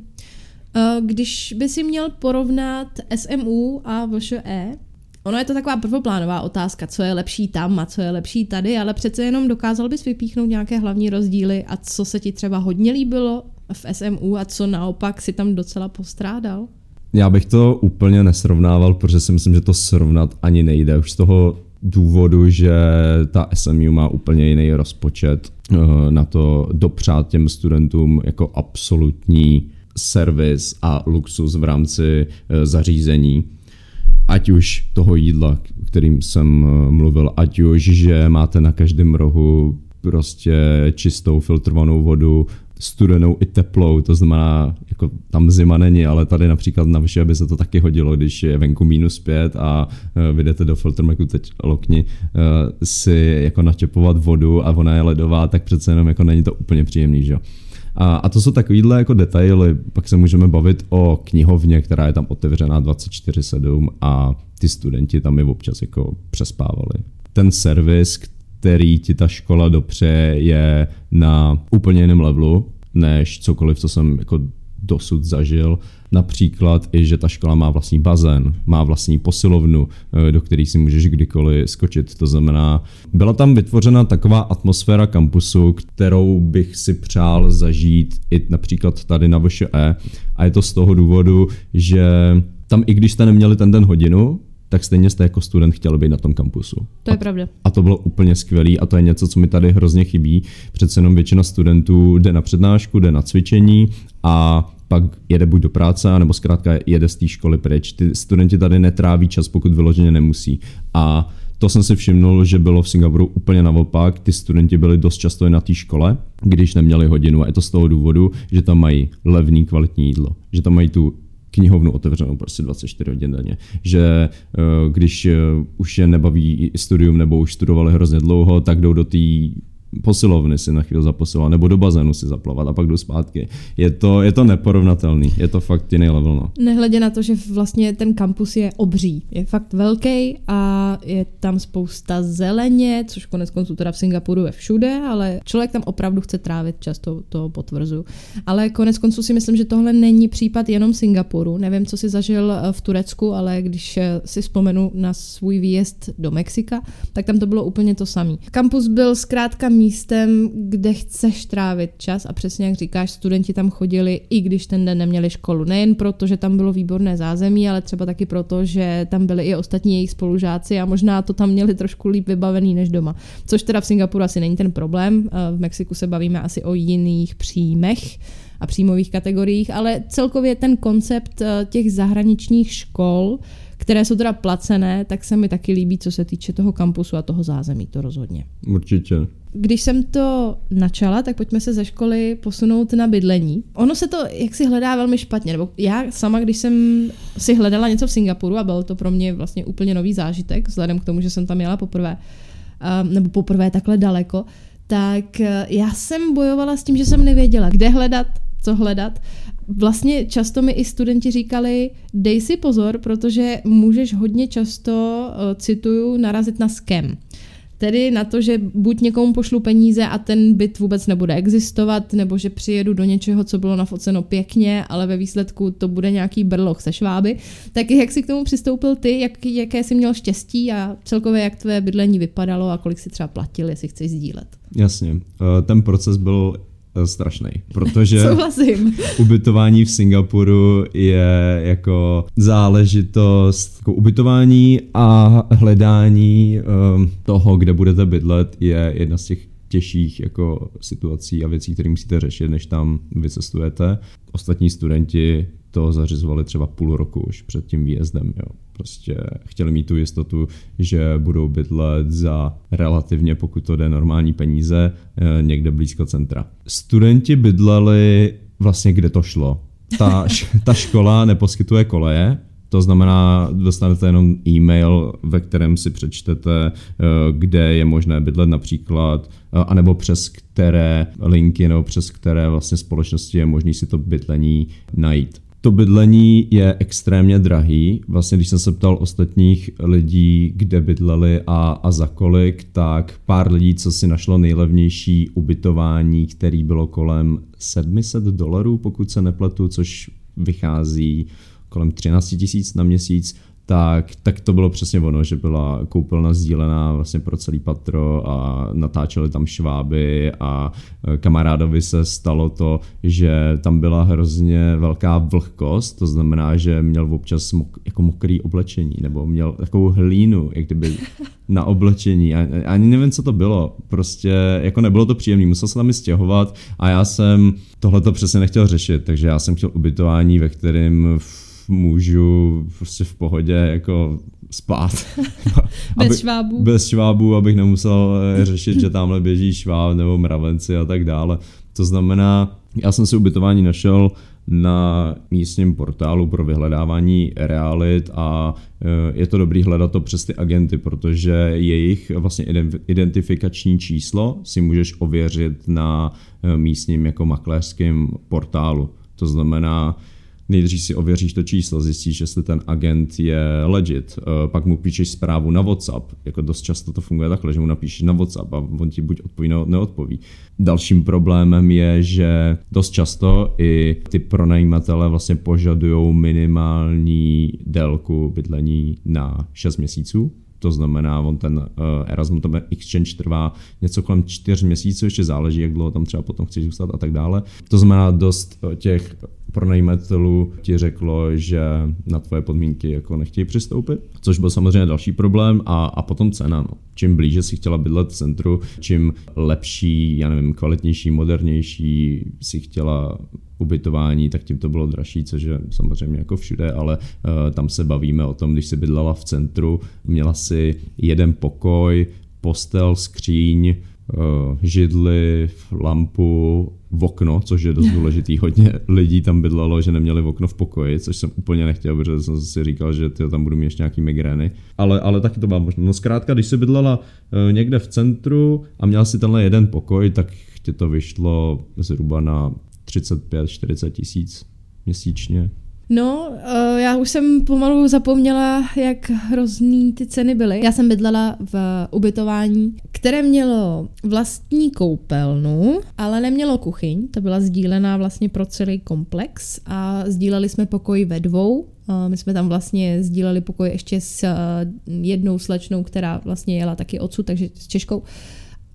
Eh, když by si měl porovnat SMU a VŠE, Ono je to taková prvoplánová otázka, co je lepší tam a co je lepší tady, ale přece jenom dokázal bys vypíchnout nějaké hlavní rozdíly a co se ti třeba hodně líbilo v SMU a co naopak si tam docela postrádal? Já bych to úplně nesrovnával, protože si myslím, že to srovnat ani nejde. Už z toho důvodu, že ta SMU má úplně jiný rozpočet eh, na to dopřát těm studentům jako absolutní servis a luxus v rámci eh, zařízení ať už toho jídla, kterým jsem eh, mluvil, ať už, že máte na každém rohu prostě čistou filtrovanou vodu, studenou i teplou, to znamená, jako tam zima není, ale tady například na vše by se to taky hodilo, když je venku minus pět a uh, vydete do filtrmeku teď lokni uh, si jako načepovat vodu a ona je ledová, tak přece jenom jako není to úplně příjemný, že jo. A, a to jsou takovýhle jako detaily, pak se můžeme bavit o knihovně, která je tam otevřená 24-7 a ty studenti tam je občas jako přespávali. Ten servis, který ti ta škola dopře, je na úplně jiném levelu, než cokoliv, co jsem jako dosud zažil. Například i, že ta škola má vlastní bazén, má vlastní posilovnu, eh, do které si můžeš kdykoliv skočit. To znamená, byla tam vytvořena taková atmosféra kampusu, kterou bych si přál zažít i například tady na VŠE. A je to z toho důvodu, že tam i když jste neměli ten den hodinu, tak stejně jste jako student chtěl být na tom kampusu. To je pravda. A to bylo úplně skvělé a to je něco, co mi tady hrozně chybí. Přece jenom většina studentů jde na přednášku, jde na cvičení a pak jede buď do práce, nebo zkrátka jede z té školy pryč. Ty studenti tady netráví čas, pokud vyloženě nemusí. A to jsem si všimnul, že bylo v Singapuru úplně naopak. Ty studenti byli dost často i na té škole, když neměli hodinu. A je to z toho důvodu, že tam mají levný kvalitní jídlo. Že tam mají tu knihovnu otevřenou prostě 24 hodin denně. Že eh, když eh, už je nebaví studium nebo už studovali hrozně dlouho, tak jdou do té posilovny si na chvíli zaposilovat, nebo do bazénu si zaplavat a pak jdu zpátky. Je to, je to neporovnatelný, je to fakt jiný level. No. Nehledě na to, že vlastně ten kampus je obří, je fakt velký a je tam spousta zeleně, což konec konců teda v Singapuru je všude, ale člověk tam opravdu chce trávit často, to potvrzu. Ale konec konců si myslím, že tohle není případ jenom Singapuru. Nevím, co si zažil eh, v Turecku, ale když eh, si vzpomenu na svůj výjezd do Mexika, tak tam to bylo úplně to samé. Kampus byl zkrátka místem, kde chceš trávit čas a přesně jak říkáš, studenti tam chodili, i když ten den neměli školu. Nejen proto, že tam bylo výborné zázemí, ale třeba taky proto, že tam byli i ostatní jejich spolužáci a možná to tam měli trošku líp vybavený než doma. Což teda v Singapuru asi není ten problém. V Mexiku se bavíme asi o jiných příjmech a příjmových kategoriích, ale celkově ten koncept eh, těch zahraničních škol, které jsou teda placené, tak se mi taky líbí, co se týče toho kampusu a toho zázemí, to rozhodně. Určitě. Když jsem to načala, tak pojďme se ze školy posunout na bydlení. Ono se to jak si hledá velmi špatně, nebo já sama, když jsem si hledala něco v Singapuru a byl to pro mě vlastně úplně nový zážitek, vzhledem k tomu, že jsem tam jela poprvé, nebo poprvé takhle daleko, tak eh, já jsem bojovala s tím, že jsem nevěděla, kde hledat, co hledat. Vlastně často mi i studenti říkali, dej si pozor, protože můžeš hodně často, eh, cituju, narazit na skem. Tedy na to, že buď někomu pošlu peníze a ten byt vůbec nebude existovat, nebo že přijedu do něčeho, co bylo nafoceno pěkně, ale ve výsledku to bude nějaký brloch se šváby. Tak jak si k tomu přistoupil ty, jak, jaké jsi měl štěstí a celkově jak tvé bydlení vypadalo a kolik si třeba platil, jestli chceš sdílet? Jasně, eh, ten proces byl strašný, protože Souhlasím. ubytování v Singapuru je jako záležitost, jako ubytování a hledání um, toho, kde budete bydlet, je jedna z těch těžších jako situací a věcí, které musíte řešit, než tam vycestujete. Ostatní studenti to zařizovali třeba půl roku už před tím výjezdem. Jo. Prostě chtěli mít tu jistotu, že budou bydlet za relativně, pokud to jde, normální peníze eh, někde blízko centra. Studenti bydleli vlastně kde to šlo. Ta, *laughs* ta škola neposkytuje koleje, to znamená, dostanete jenom e-mail, ve kterém si přečtete, eh, kde je možné bydlet například, eh, anebo přes které linky nebo přes které vlastně společnosti je možné si to bydlení najít to bydlení je extrémně drahý. Vlastně, když jsem se ptal ostatních lidí, kde bydleli a, a za kolik, tak pár lidí, co si našlo nejlevnější ubytování, který bylo kolem 700 dolarů, pokud se nepletu, což vychází kolem 13 tisíc na měsíc, tak, tak to bylo přesně ono, že byla koupelna sdílená vlastně pro celý patro a natáčeli tam šváby a e, kamarádovi se stalo to, že tam byla hrozně velká vlhkost, to znamená, že měl občas mok, jako mokrý oblečení nebo měl takovou hlínu, jak kdyby *laughs* na oblečení. A, ani nevím, co to bylo. Prostě jako nebylo to příjemné, musel se tam i stěhovat a já jsem tohle to přesně nechtěl řešit, takže já jsem chtěl ubytování, ve kterém můžu prostě v pohodě jako spát. *laughs* bez aby, švábů. Bez švábů, abych nemusel eh, řešit, že tamhle běží šváb nebo mravenci a tak dále. To znamená, já jsem si ubytování našel na místním portálu pro vyhledávání realit a eh, je to dobrý hledat to přes ty agenty, protože jejich vlastně identifikační číslo si můžeš ověřit na eh, místním jako makléřském portálu. To znamená, nejdřív si ověříš to číslo, zjistíš, jestli ten agent je legit, eh, pak mu píšeš zprávu na WhatsApp, jako dost často to funguje takhle, že mu napíšeš na WhatsApp a on ti buď odpoví nebo neodpoví. Dalším problémem je, že dost často i ty pronajímatele vlastně požadují minimální délku bydlení na 6 měsíců, to znamená, on ten uh, Erasmus ten exchange trvá něco kolem čtyř měsíců, ještě záleží, jak dlouho tam třeba potom chceš zůstat a tak dále. To znamená, dost těch pronajímatelů ti řeklo, že na tvoje podmínky jako nechtějí přistoupit, což byl samozřejmě další problém a, a potom cena. No. Čím blíže si chtěla bydlet v centru, čím lepší, já nevím, kvalitnější, modernější si chtěla ubytování, tak tím to bylo dražší, což je samozřejmě jako všude, ale uh, tam se bavíme o tom, když si bydlela v centru, měla si jeden pokoj, postel, skříň, židli, lampu, v okno, což je dost důležitý. *laughs* Hodně lidí tam bydlelo, že neměli v okno v pokoji, což jsem úplně nechtěl, protože jsem si říkal, že ty tam budu mít ještě nějaký migrény. Ale, ale taky to bylo možné. No zkrátka, když jsi bydlela uh, někde v centru a měla si tenhle jeden pokoj, tak ti to vyšlo zhruba na 35-40 tisíc měsíčně. No, uh, já už jsem pomalu zapomněla, jak hrozný ty ceny byly. Já jsem bydlela v ubytování, které mělo vlastní koupelnu, ale nemělo kuchyň. To byla sdílená vlastně pro celý komplex a sdíleli jsme pokoj ve dvou. Uh, my jsme tam vlastně sdíleli pokoj ještě s uh, jednou slečnou, která vlastně jela taky odsud, takže s Češkou.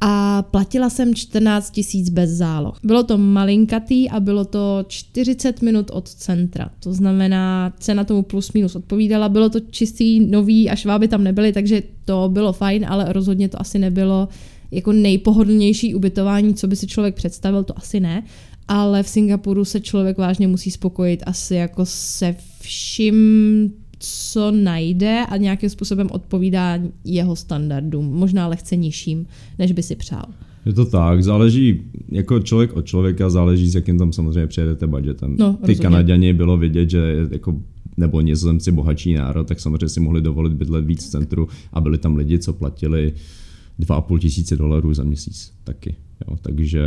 A platila jsem 14 tisíc bez záloh. Bylo to malinkatý a bylo to 40 minut od centra. To znamená, cena tomu plus minus odpovídala. Bylo to čistý, nový a šváby tam nebyly, takže to bylo fajn, ale rozhodně to asi nebylo jako nejpohodlnější ubytování, co by si člověk představil, to asi ne. Ale v Singapuru se člověk vážně musí spokojit asi jako se vším, co najde a nějakým způsobem odpovídá jeho standardům, možná lehce nižším, než by si přál. Je to tak, záleží, jako člověk od člověka, záleží, s jakým tam samozřejmě přijedete budgetem. No, Ty. Kanaděni bylo vidět, že jako nebo nizozemci bohatší národ, tak samozřejmě si mohli dovolit bydlet víc v centru a byli tam lidi, co platili 2,5 tisíce dolarů za měsíc taky. Jo. Takže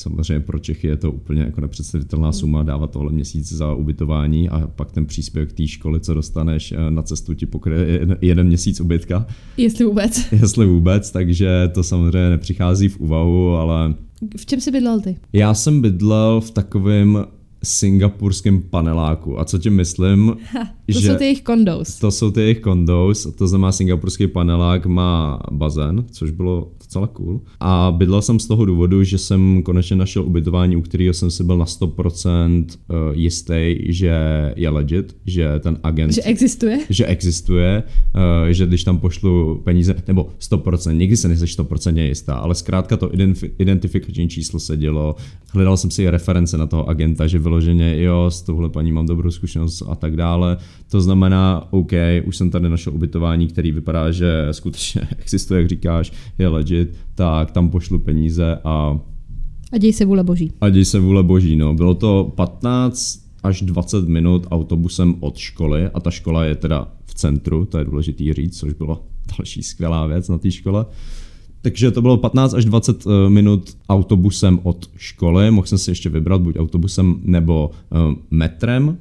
samozřejmě pro Čechy je to úplně jako nepředstavitelná suma dávat tohle měsíc za ubytování a pak ten příspěvek té školy, co dostaneš eh, na cestu ti pokryje jeden- jeden měsíc ubytka, Jestli vůbec. *laughs* jestli vůbec, takže to samozřejmě nepřichází v úvahu, ale V čem jsi bydlel ty? já jsem bydlel v takovém singapurském paneláku. A co tím myslím? To jsou ty jejich condos. To jsou ty jejich condos, to znamená singapurský panelák má bazén, což bylo docela cool. A bydlel jsem z toho důvodu, že jsem konečně našel ubytování, u kterého jsem si byl na 100% jistý, že je legit, že ten agent Že existuje? že existuje, eh, že když tam pošlu peníze, nebo 100%, nikdy se nejsi 100% jistá, ale zkrátka to identif- identifikační číslo se dělo, hledal jsem si reference na toho agenta, že vyloženě jo, s touhle paní mám dobrou zkušenost a tak dále. To znamená, OK, už jsem tady našel ubytování, který vypadá, že skutečně *laughs* existuje, jak říkáš, je legit, tak tam pošlu peníze a A děj se vůle boží. a děj se vůle boží, no. Bylo to 15 až 20 minut autobusem od školy a ta škola je teda v centru, to je důležitý říct, což byla *laughs* další skvělá věc na té škole. Takže to bylo 15 až 20 eh, minut autobusem od školy, mohl jsem si ještě vybrat buď autobusem nebo uh, metrem. Uh,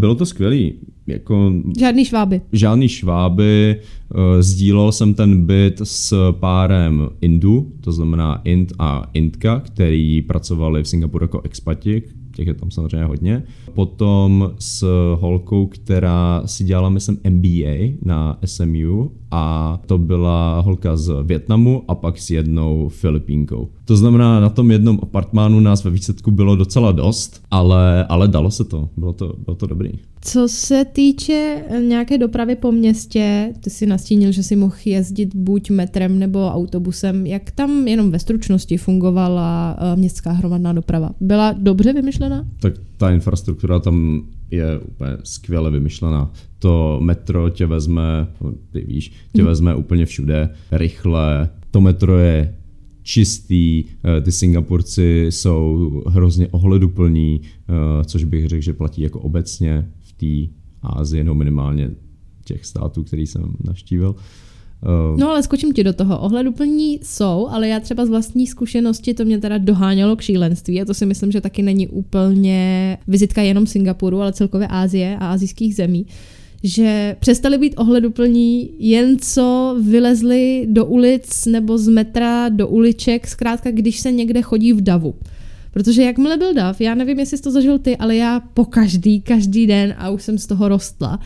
bylo to skvělý, jako Žádný šváby. žádný šváby, eh, sdílel jsem ten byt s párem Indů, to znamená Ind a Indka, který pracovali v Singapuru jako expati, těch je tam samozřejmě hodně. Potom s holkou, která si dělala, myslím, MBA na SMU a to byla holka z Větnamu a pak s jednou Filipínkou. To znamená, na tom jednom apartmánu nás ve výsledku bylo docela dost, ale, ale dalo se to, bylo to, bylo to dobrý. Co se týče eh, nějaké dopravy po městě, ty si nastínil, že si mohl jezdit buď metrem nebo autobusem. Jak tam jenom ve stručnosti fungovala eh, městská hromadná doprava? Byla dobře vymyšlená? tak ta infrastruktura tam je úplně skvěle vymyšlená. To metro tě vezme, no, ty víš, tě vezme úplně všude, rychle. To metro je čistý, eh, ty Singapurci jsou hrozně ohleduplní, což bych řekl, že platí jako obecně té Ázii, no minimálně těch států, který jsem navštívil. Eh, No ale skočím ti do toho. Ohleduplní jsou, ale já třeba z vlastní zkušenosti to mě teda dohánělo k šílenství a to si myslím, že taky není úplně vizitka jenom Singapuru, ale celkově Ázie a azijských zemí že přestali být ohleduplní jen co vylezli do ulic nebo z metra do uliček, zkrátka když se někde chodí v davu. Protože jakmile byl dav, já nevím, jestli jsi to zažil ty, ale já po každý, každý den a už jsem z toho rostla,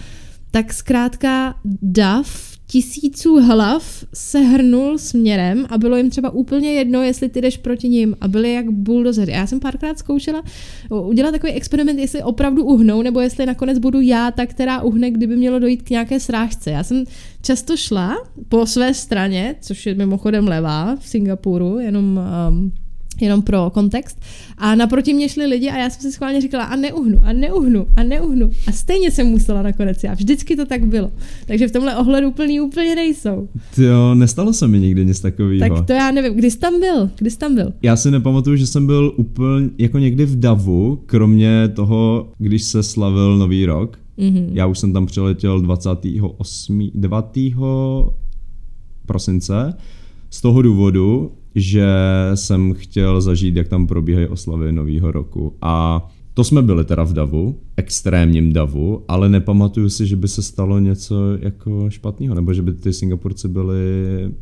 tak zkrátka dav tisíců hlav se hrnul směrem a bylo jim třeba úplně jedno, jestli ty jdeš proti ním a byli jak buldozeři. Já jsem párkrát zkoušela udělat takový experiment, jestli opravdu uhnou, nebo jestli nakonec budu já ta, která uhne, kdyby mělo dojít k nějaké srážce. Já jsem často šla po své straně, což je mimochodem levá v Singapuru, jenom um, jenom pro kontext. A naproti mě šli lidi a já jsem si schválně říkala a neuhnu, a neuhnu, a neuhnu. A stejně jsem musela nakonec já. Vždycky to tak bylo. Takže v tomhle ohledu úplný úplně nejsou. Jo, nestalo se mi nikdy nic takového. Tak to já nevím. Kdy jsi tam byl? Kdy jsi tam byl? Já si nepamatuju, že jsem byl úplně jako někdy v Davu, kromě toho, když se slavil Nový rok. Mm-hmm. Já už jsem tam přiletěl 28. 9. prosince z toho důvodu, že jsem chtěl zažít, jak tam probíhají oslavy Nového roku. A to jsme byli teda v davu, extrémním davu, ale nepamatuju si, že by se stalo něco jako špatného, nebo že by ty Singapurci byli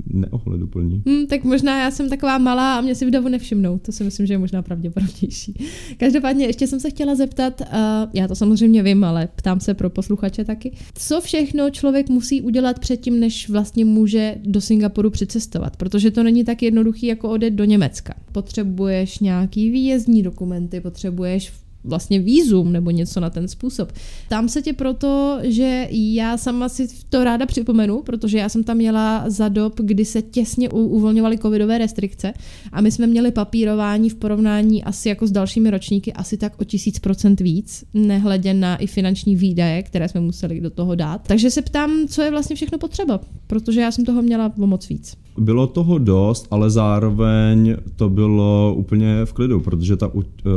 neohleduplní. Hmm, tak možná já jsem taková malá a mě si v davu nevšimnou. To si myslím, že je možná pravděpodobnější. *laughs* Každopádně ještě jsem se chtěla zeptat, uh, já to samozřejmě vím, ale ptám se pro posluchače taky. Co všechno člověk musí udělat předtím, než vlastně může do Singapuru přicestovat? Protože to není tak jednoduchý, jako odjet do Německa. Potřebuješ nějaký výjezdní dokumenty, potřebuješ vlastně výzum nebo něco na ten způsob. Tam se tě proto, že já sama si to ráda připomenu, protože já jsem tam měla za dob, kdy se těsně uvolňovaly covidové restrikce a my jsme měli papírování v porovnání asi jako s dalšími ročníky asi tak o tisíc procent víc, nehledě na i finanční výdaje, které jsme museli do toho dát. Takže se ptám, co je vlastně všechno potřeba, protože já jsem toho měla o moc víc. Bylo toho dost, ale zároveň to bylo úplně v klidu, protože ta,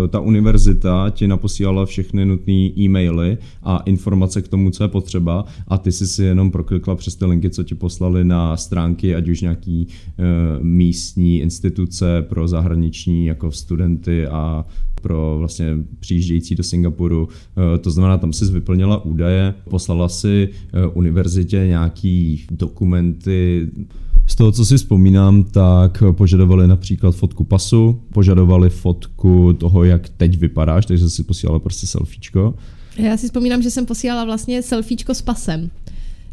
ta univerzita ti naposílala všechny nutné e-maily a informace k tomu, co je potřeba. A ty si si jenom proklikla přes ty linky, co ti poslali na stránky, ať už nějaký uh, místní instituce pro zahraniční jako studenty a pro vlastně přijíždějící do Singapuru. Eh, to znamená, tam si vyplnila údaje, poslala si eh, univerzitě nějaký dokumenty, z toho, co si vzpomínám, tak požadovali například fotku pasu, požadovali fotku toho, jak teď vypadáš, takže si posílala prostě selfiečko. Já si vzpomínám, že jsem posílala vlastně selfiečko s pasem.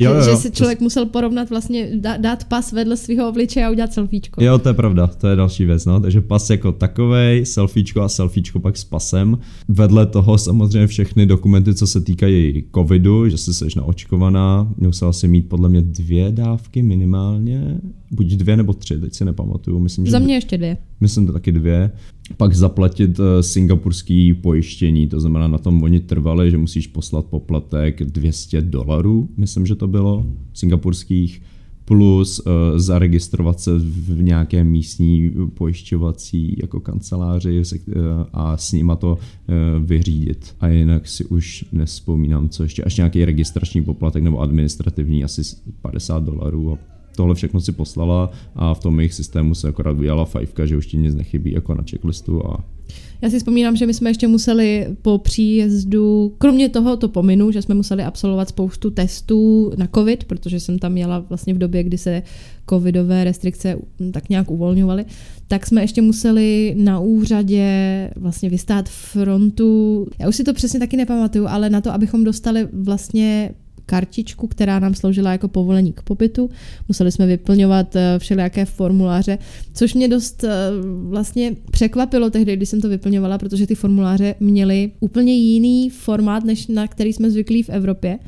Jo, jo, že, že si člověk to... musel porovnat vlastně, dát pas vedle svého obličeje a udělat selfiečko. Jo, to je pravda, to je další věc, no. Takže pas jako takovej, selfiečko a selfiečko pak s pasem. Vedle toho samozřejmě všechny dokumenty, co se týkají covidu, že jsi seš naočkovaná, musela si mít podle mě dvě dávky minimálně, buď dvě nebo tři, teď si nepamatuju. Myslím, že Za mě ještě dvě. Myslím to taky dvě. Pak zaplatit uh, singapurský pojištění, to znamená na tom oni trvali, že musíš poslat poplatek 200 dolarů, myslím, že to bylo, singapurských, plus uh, zaregistrovat se v nějaké místní pojišťovací jako kanceláři uh, a s nima to vyřídit. A jinak si už nespomínám, co ještě, až nějaký registrační poplatek nebo administrativní, asi 50 dolarů a tohle všechno si poslala a v tom jejich systému se akorát udělala fajfka, že už ti nic nechybí jako na checklistu a já si vzpomínám, že my jsme ještě museli po příjezdu, kromě toho to pominu, že jsme museli absolvovat spoustu testů na covid, protože jsem tam měla vlastně v době, kdy se covidové restrikce tak nějak uvolňovaly, tak jsme ještě museli na úřadě vlastně vystát frontu. Já už si to přesně taky nepamatuju, ale na to, abychom dostali vlastně kartičku, která nám sloužila jako povolení k pobytu. Museli jsme vyplňovat eh, všelijaké formuláře, což mě dost eh, vlastně překvapilo tehdy, když jsem to vyplňovala, protože ty formuláře měly úplně jiný formát, než na který jsme zvyklí v Evropě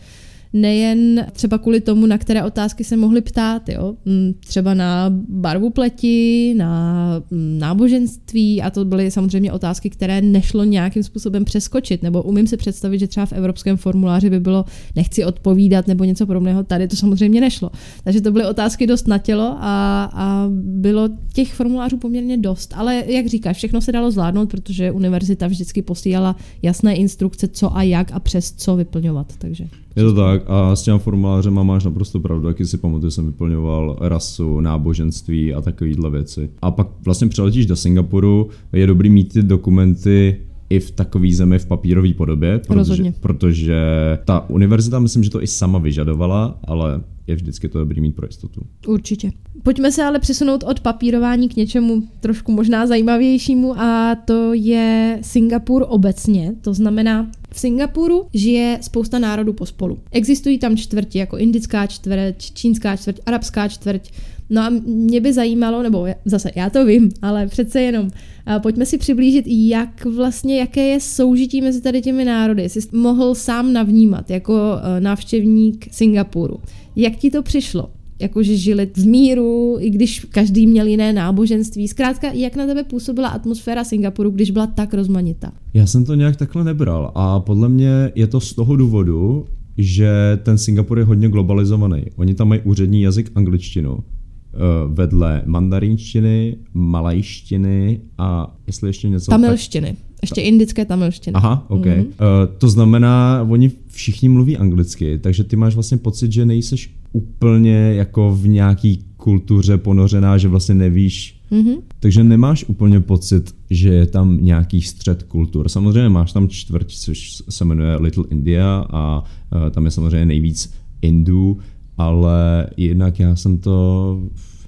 nejen třeba kvůli tomu, na které otázky se mohli ptát, jo? Mm, třeba na barvu pleti, na mm, náboženství a to byly samozřejmě otázky, které nešlo nějakým způsobem přeskočit, nebo umím si představit, že třeba v evropském formuláři by bylo nechci odpovídat nebo něco podobného, tady to samozřejmě nešlo. Takže to byly otázky dost na tělo a, a bylo těch formulářů poměrně dost, ale jak říkáš, všechno se dalo zvládnout, protože univerzita vždycky posílala jasné instrukce, co a jak a přes co vyplňovat. Takže. Je to tak a s těma formulářem máš naprosto pravdu, taky si pamatuju, jsem vyplňoval rasu, náboženství a takovéhle věci. A pak vlastně přeletíš do Singapuru, je dobrý mít ty dokumenty i v takové zemi v papírové podobě, protože, protože ta univerzita, myslím, že to i sama vyžadovala, ale je vždycky to dobrý mít pro jistotu. Určitě. Pojďme se ale přesunout od papírování k něčemu trošku možná zajímavějšímu a to je Singapur obecně. To znamená, v Singapuru žije spousta národů pospolu. Existují tam čtvrti, jako indická čtvrť, čínská čtvrť, arabská čtvrť. No a mě by zajímalo, nebo zase já to vím, ale přece jenom, pojďme si přiblížit, jak vlastně, jaké je soužití mezi tady těmi národy. Jsi mohl sám navnímat jako e, návštěvník Singapuru. Jak ti to přišlo? jakože žili v míru, i když každý měl jiné náboženství. Zkrátka, jak na tebe působila atmosféra Singapuru, když byla tak rozmanitá? Já jsem to nějak takhle nebral a podle mě je to z toho důvodu, že ten Singapur je hodně globalizovaný. Oni tam mají úřední jazyk angličtinu, eh, vedle mandarinštiny, malajštiny a jestli ještě něco... Tamilštiny. Tak... Ještě indické tamilštiny. Aha, ok. Mm-hmm. Uh, to znamená, oni všichni mluví anglicky, takže ty máš vlastně pocit, že nejseš úplně jako v nějaký kultuře ponořená, že vlastně nevíš, mm-hmm. takže nemáš úplně pocit, že je tam nějaký střed kultur. Samozřejmě máš tam čtvrť, což se jmenuje Little India a uh, tam je samozřejmě nejvíc Indů, ale jinak já jsem to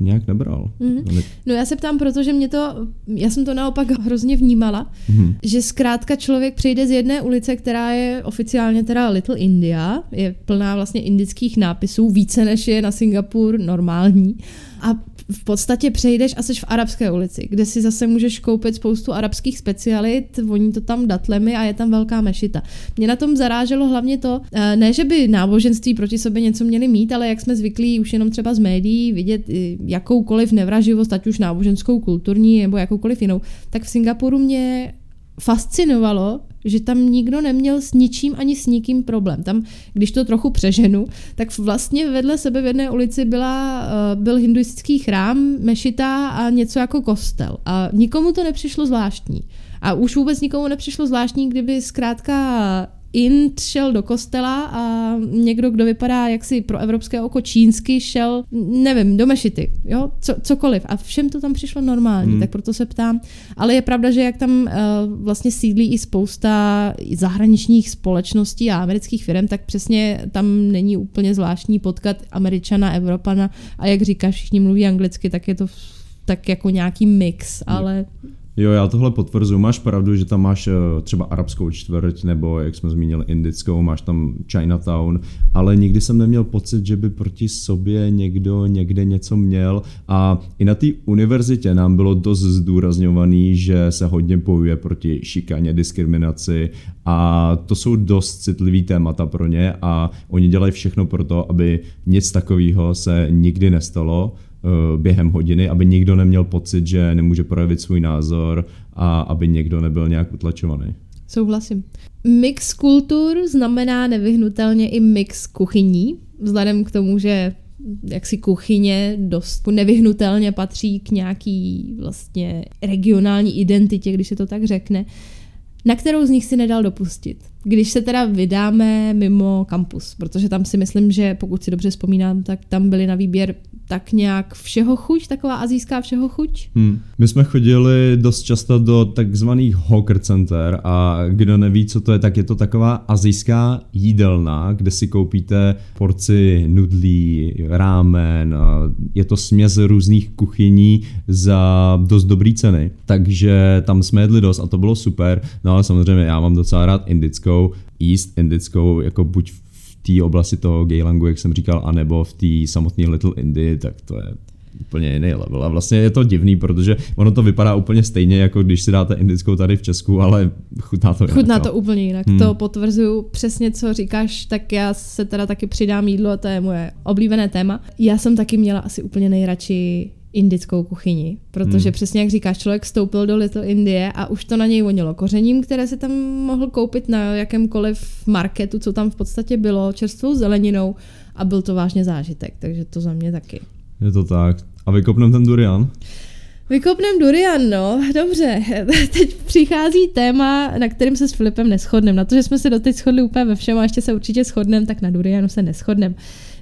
nějak nebral. Mm-hmm. No já se ptám, protože mě to, já jsem to naopak hrozně vnímala, mm-hmm. že zkrátka člověk přejde z jedné ulice, která je oficiálně teda Little India, je plná vlastně indických nápisů, více než je na Singapur normální a v podstatě přejdeš a jsi v arabské ulici, kde si zase můžeš koupit spoustu arabských specialit, voní to tam datlemi a je tam velká mešita. Mě na tom zaráželo hlavně to, eh, ne, že by náboženství proti sobě něco měli mít, ale jak jsme zvyklí už jenom třeba z médií vidět jakoukoliv nevraživost, ať už náboženskou, kulturní nebo jakoukoliv jinou, tak v Singapuru mě fascinovalo, že tam nikdo neměl s ničím ani s nikým problém. Tam, když to trochu přeženu, tak vlastně vedle sebe v jedné ulici byla, eh, byl hinduistický chrám, mešita a něco jako kostel. A nikomu to nepřišlo zvláštní. A už vůbec nikomu nepřišlo zvláštní, kdyby zkrátka Int šel do kostela a někdo, kdo vypadá jaksi pro evropské oko čínsky, šel, nevím, do mešity, jo, Co, cokoliv. A všem to tam přišlo normální, hmm. tak proto se ptám. Ale je pravda, že jak tam uh, vlastně sídlí i spousta zahraničních společností a amerických firm, tak přesně tam není úplně zvláštní potkat američana, evropana a jak říkáš, všichni mluví anglicky, tak je to tak jako nějaký mix, ale... Jo, já tohle potvrzuji. Máš pravdu, že tam máš eh, třeba arabskou čtvrť, nebo jak jsme zmínili indickou, máš tam Chinatown, ale nikdy jsem neměl pocit, že by proti sobě někdo někde něco měl a i na té univerzitě nám bylo dost zdůrazňovaný, že se hodně bojuje proti šikaně, diskriminaci a to jsou dost citlivý témata pro ně a oni dělají všechno pro to, aby nic takového se nikdy nestalo během hodiny, aby nikdo neměl pocit, že nemůže projevit svůj názor a aby někdo nebyl nějak utlačovaný. Souhlasím. Mix kultur znamená nevyhnutelně i mix kuchyní, vzhledem k tomu, že jaksi kuchyně dost nevyhnutelně patří k nějaký vlastně regionální identitě, když se to tak řekne, na kterou z nich si nedal dopustit. Když se teda vydáme mimo kampus, protože tam si myslím, že pokud si dobře vzpomínám, tak tam byly na výběr tak nějak všeho chuť, taková azijská všeho chuť? Hmm. My jsme chodili dost často do takzvaných hawker center a kdo neví, co to je, tak je to taková azijská jídelna, kde si koupíte porci nudlí, rámen, je to směs různých kuchyní za dost dobrý ceny. Takže tam jsme jedli dost a to bylo super, no ale samozřejmě já mám docela rád indickou, jíst indickou, jako buď té oblasti toho Geylangu, jak jsem říkal, anebo v té samotné Little Indie, tak to je úplně jiný level. A vlastně je to divný, protože ono to vypadá úplně stejně, jako když si dáte indickou tady v Česku, ale chutná to jinak. Chutná to no. úplně jinak. Hmm. To potvrzuju přesně, co říkáš, tak já se teda taky přidám jídlo a to je moje oblíbené téma. Já jsem taky měla asi úplně nejradši indickou kuchyni, protože hmm. přesně jak říkáš, člověk vstoupil do Little Indie a už to na něj vonilo kořením, které se tam mohl koupit na jakémkoliv marketu, co tam v podstatě bylo, čerstvou zeleninou a byl to vážně zážitek, takže to za mě taky. Je to tak. A vykopnem ten durian? Vykopnem durian, no, dobře. *laughs* Teď přichází téma, na kterým se s Filipem neschodneme. Na to, že jsme se doteď shodli úplně ve všem a ještě se určitě shodneme, tak na durianu se neschodneme.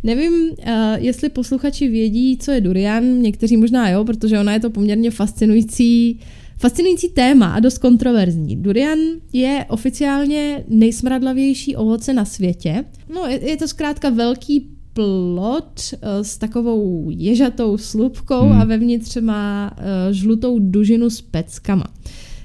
Nevím, uh, jestli posluchači vědí, co je durian, někteří možná jo, protože ona je to poměrně fascinující Fascinující téma a dost kontroverzní. Durian je oficiálně nejsmradlavější ovoce na světě. No, je, je to zkrátka velký plot uh, s takovou ježatou slupkou hmm. a vevnitř má uh, žlutou dužinu s peckama.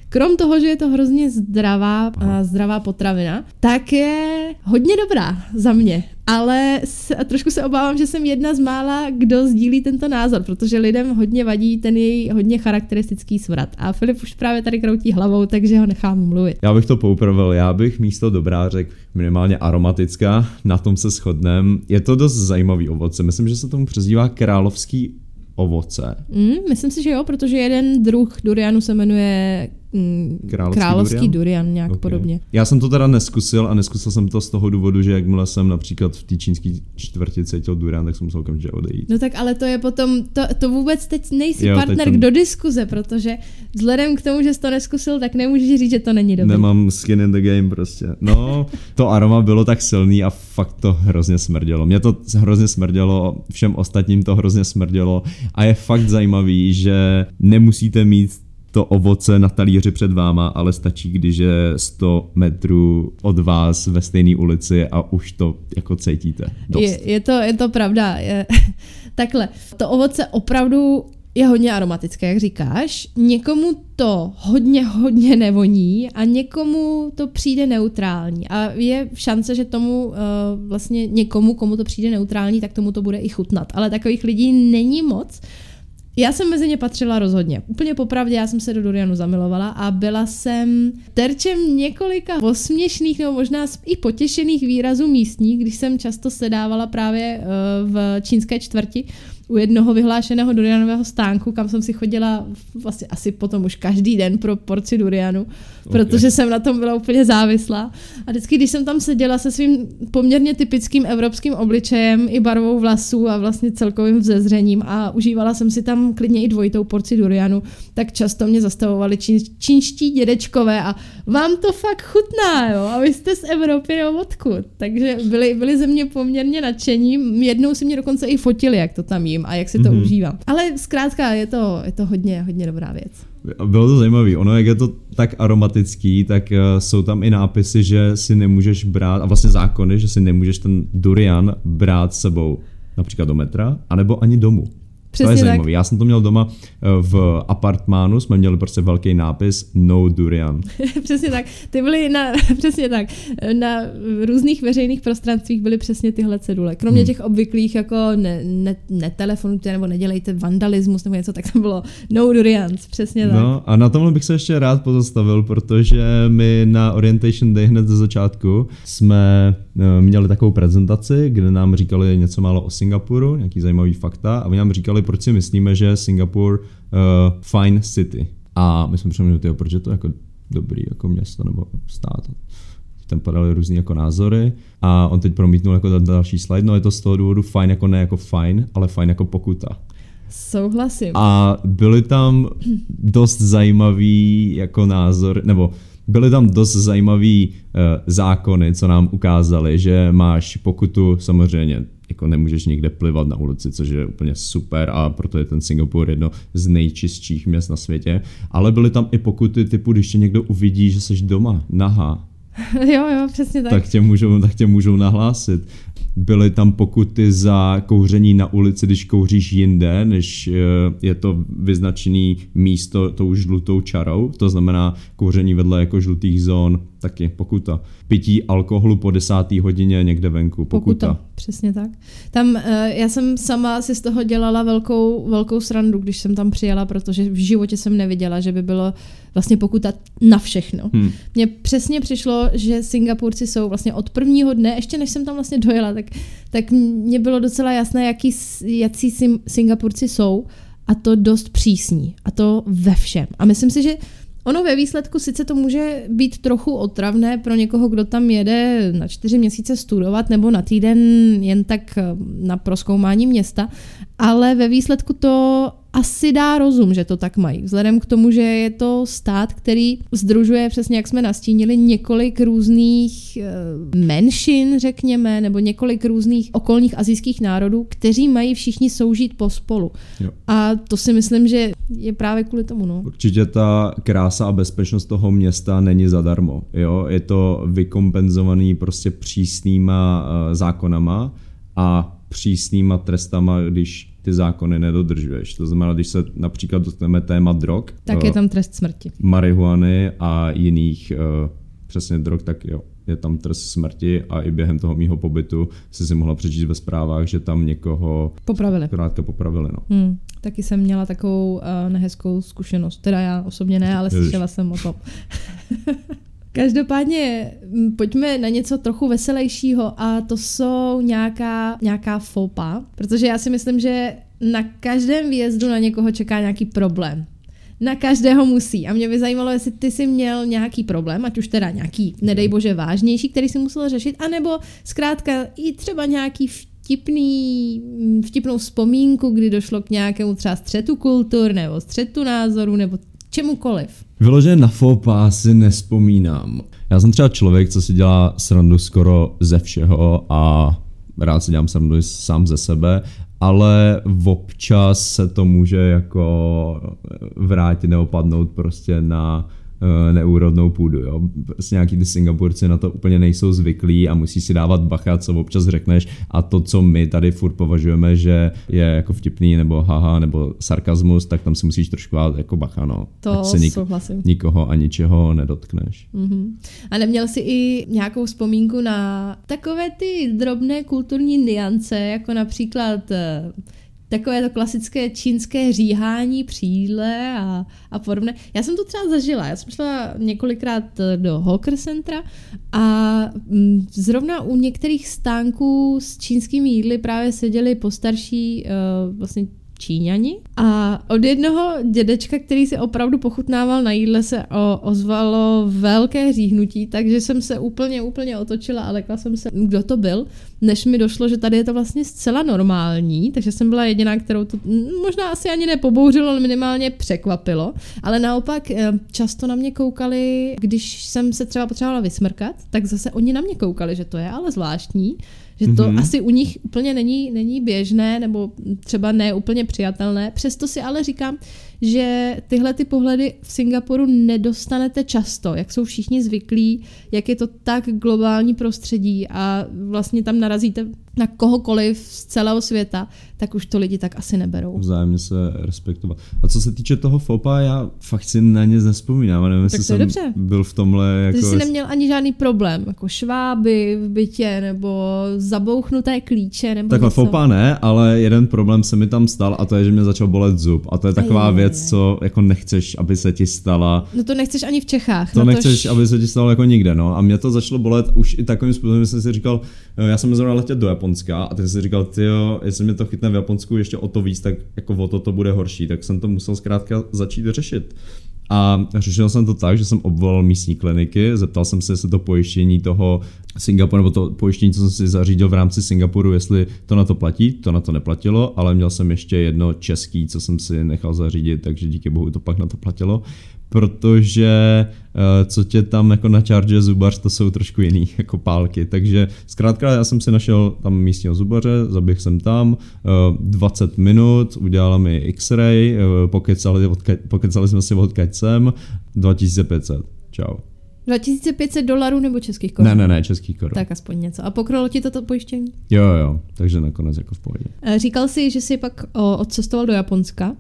Krom toho, že je to hrozně zdravá, zdravá potravina, tak je hodně dobrá za mě ale se, trošku se obávám, že jsem jedna z mála, kdo sdílí tento názor, protože lidem hodně vadí ten její hodně charakteristický svrat. A Filip už právě tady kroutí hlavou, takže ho nechám mluvit. Já bych to poupravil, já bych místo dobrá řekl minimálně aromatická, na tom se shodnem. Je to dost zajímavý ovoce, myslím, že se tomu přezdívá královský ovoce. Mm, myslím si, že jo, protože jeden druh durianu se jmenuje mm, královský, královský durian? durian, nějak okay. podobně. Já jsem to teda neskusil a neskusil jsem to z toho důvodu, že jakmile jsem například v té čínské čtvrti cítil durian, tak jsem musel okamžitě odejít. No tak ale to je potom, to, to vůbec teď nejsi jo, partner teď jsem... do diskuze, protože vzhledem k tomu, že jsi to neskusil, tak nemůžeš říct, že to není dobré. Nemám skin in the game prostě. No, to aroma bylo tak silný a fakt to hrozně smrdělo. Mě to hrozně smrdělo, všem ostatním to hrozně smrdělo a je fakt zajímavý, že nemusíte mít to ovoce na talíři před váma, ale stačí, když je 100 metrů od vás ve stejné ulici a už to jako cítíte. Dost. Je, je, to, je to pravda. Je, *laughs* takhle, to ovoce opravdu je hodně aromatické, jak říkáš. Někomu to hodně, hodně nevoní a někomu to přijde neutrální. A je šance, že tomu uh, vlastně někomu, komu to přijde neutrální, tak tomu to bude i chutnat. Ale takových lidí není moc. Já jsem mezi ně patřila rozhodně. Úplně popravdě, já jsem se do Durianu zamilovala a byla jsem terčem několika osměšných nebo možná i potěšených výrazů místních, když jsem často sedávala právě uh, v čínské čtvrti u jednoho vyhlášeného durianového stánku, kam jsem si chodila vlastně asi potom už každý den pro porci durianu, okay. protože jsem na tom byla úplně závislá. A vždycky, když jsem tam seděla se svým poměrně typickým evropským obličejem i barvou vlasů a vlastně celkovým vzezřením a užívala jsem si tam klidně i dvojitou porci durianu, tak často mě zastavovali čín, čínští dědečkové a vám to fakt chutná, jo, a vy jste z Evropy, jo, odkud. Takže byli, byli ze mě poměrně nadšení. Jednou si mě dokonce i fotili, jak to tam jím a jak si to mm-hmm. užívám. Ale zkrátka je to, je to hodně, hodně dobrá věc. Bylo to zajímavé. Ono, jak je to tak aromatický, tak uh, jsou tam i nápisy, že si nemůžeš brát, a vlastně zákony, že si nemůžeš ten durian brát s sebou například do metra, anebo ani domů. Přesně to je zajímavé. Já jsem to měl doma eh, v apartmánu, jsme měli prostě velký nápis No Durian. *laughs* přesně tak. Ty byly na, *laughs* přesně tak, na různých veřejných prostranstvích byly přesně tyhle cedule. Kromě hmm. těch obvyklých jako ne, ne, netelefonujte nebo nedělejte vandalismus nebo něco, tak tam bylo No Durians, přesně tak. No a na tomhle bych se ještě rád pozastavil, protože my na Orientation Day hned ze začátku jsme měli takovou prezentaci, kde nám říkali něco málo o Singapuru, nějaký zajímavý fakta a oni nám říkali, proč si myslíme, že Singapur uh, fine city. A my jsme přemýšleli, proč je to jako dobrý jako město nebo stát. Tam padaly různé jako názory a on teď promítnul jako další slide, no je to z toho důvodu fajn jako ne jako fajn, ale fajn jako pokuta. Souhlasím. A byly tam dost zajímavý jako názor, nebo byly tam dost zajímavý uh, zákony, co nám ukázali, že máš pokutu samozřejmě jako nemůžeš nikde plivat na ulici, což je úplně super a proto je ten Singapur jedno z nejčistších měst na světě. Ale byly tam i pokuty typu, když tě někdo uvidí, že jsi doma, nahá, *laughs* jo, jo, přesně tak. Tak tě můžou, tak tě můžou nahlásit. Byly tam pokuty za kouření na ulici, když kouříš jinde, než eh, je to vyznačený místo tou žlutou čarou, to znamená kouření vedle jako žlutých zón, taky pokuta. Pití alkoholu po desátý hodině někde venku, pokuta. pokuta. Přesně tak. Tam uh, já jsem sama si z toho dělala velkou, velkou srandu, když jsem tam přijela, protože v životě jsem neviděla, že by bylo vlastně pokuta na všechno. Hmm. Mně přesně přišlo, že Singapurci jsou vlastně od prvního dne, ještě než jsem tam vlastně dojela, tak, tak mně bylo docela jasné, jaký, jaký Singapurci jsou a to dost přísní. A to ve všem. A myslím si, že Ono ve výsledku sice to může být trochu otravné pro někoho, kdo tam jede na čtyři měsíce studovat nebo na týden jen tak na proskoumání města, ale ve výsledku to asi dá rozum, že to tak mají. Vzhledem k tomu, že je to stát, který združuje, přesně jak jsme nastínili, několik různých e, menšin, řekněme, nebo několik různých okolních azijských národů, kteří mají všichni soužít pospolu. Jo. A to si myslím, že je právě kvůli tomu. No. Určitě ta krása a bezpečnost toho města není zadarmo. Jo? Je to vykompenzovaný prostě přísnýma uh, zákonama a přísnýma trestama, když ty zákony nedodržuješ. To znamená, když se například dostaneme téma drog, tak je eh, tam trest smrti. Marihuany a jiných uh, přesně drog, tak jo, je tam trest smrti a i během toho mýho pobytu si si mohla přečíst ve zprávách, že tam někoho popravili. Krátka popravili, no. Hmm, taky jsem měla takovou uh, nehezkou zkušenost. Teda já osobně ne, ale slyšela jsem o tom. *laughs* Každopádně pojďme na něco trochu veselějšího a to jsou nějaká, nějaká fopa, protože já si myslím, že na každém výjezdu na někoho čeká nějaký problém. Na každého musí. A mě by zajímalo, jestli ty jsi měl nějaký problém, ať už teda nějaký, nedej bože, vážnější, který si musel řešit, anebo zkrátka i třeba nějaký vtipný, vtipnou vzpomínku, kdy došlo k nějakému třeba střetu kultur, nebo střetu názoru, nebo čemukoliv. Vyloženě na fopa si nespomínám. Já jsem třeba člověk, co si dělá srandu skoro ze všeho a rád si dělám srandu sám ze sebe, ale občas se to může jako vrátit, neopadnout prostě na neúrodnou půdu. Jo. Prostě nějaký ty Singapurci na to úplně nejsou zvyklí a musí si dávat bacha, co občas řekneš a to, co my tady furt považujeme, že je jako vtipný nebo haha nebo sarkazmus, tak tam si musíš trošku dát jako bacha, no. To se nik- souhlasím. nikoho a ničeho nedotkneš. Mm-hmm. A neměl jsi i nějakou vzpomínku na takové ty drobné kulturní niance, jako například eh, takové to klasické čínské říhání při jídle a, a podobně. Já jsem to třeba zažila, já jsem šla několikrát do Hawker Centra a mm, zrovna u některých stánků s čínskými jídly právě seděli postarší uh, vlastně Číňani. A od jednoho dědečka, který si opravdu pochutnával na jídle, se o, ozvalo velké říhnutí, takže jsem se úplně, úplně otočila a lekla jsem se, kdo to byl, než mi došlo, že tady je to vlastně zcela normální, takže jsem byla jediná, kterou to možná asi ani nepobouřilo, ale minimálně překvapilo. Ale naopak eh, často na mě koukali, když jsem se třeba potřebovala vysmrkat, tak zase oni na mě koukali, že to je ale zvláštní, že to mm-hmm. asi u nich úplně není, není běžné nebo třeba ne úplně přijatelné. Přesto si ale říkám, že tyhle ty pohledy v Singapuru nedostanete často, jak jsou všichni zvyklí, jak je to tak globální prostředí a vlastně tam narazíte na kohokoliv z celého světa, tak už to lidi tak asi neberou. Vzájemně se respektovat. A co se týče toho FOPA, já fakt si na ně nespomínám. Nevím, jestli jsem dobře. byl v tomhle... Jako... Ty jsi neměl ani žádný problém, jako šváby v bytě, nebo zabouchnuté klíče, nebo Takhle FOPA ne, ale jeden problém se mi tam stal a to je, že mě začal bolet zub. A to je taková věc, věc, co jako nechceš, aby se ti stala. No to nechceš ani v Čechách. To nechceš, aby se ti stalo jako nikde, no. A mě to začalo bolet už i takovým způsobem, že jsem si říkal, já jsem zrovna letět do Japonska a ty si říkal, ty jo, jestli mě to chytne v Japonsku ještě o to víc, tak jako o to to bude horší. Tak jsem to musel zkrátka začít řešit. A řešil jsem to tak, že jsem obvolal místní kliniky, zeptal jsem se, jestli to pojištění toho Singapuru, nebo to pojištění, co jsem si zařídil v rámci Singapuru, jestli to na to platí, to na to neplatilo, ale měl jsem ještě jedno český, co jsem si nechal zařídit, takže díky bohu to pak na to platilo protože eh, co tě tam jako na charge zubař, to jsou trošku jiný *laughs* jako pálky. Takže zkrátka já jsem si našel tam místního zubaře, zaběh jsem tam, 20 eh, minut, udělala mi x-ray, eh, pokecali, pokecali jsme si odkaď sem, 2500. Čau. 2500 dolarů nebo českých korun? Ne, ne, ne, českých korun. Tak aspoň něco. A pokrylo ti toto pojištění? Jo, jo, takže nakonec jako v pohodě. Říkal jsi, že jsi pak odcestoval do Japonska.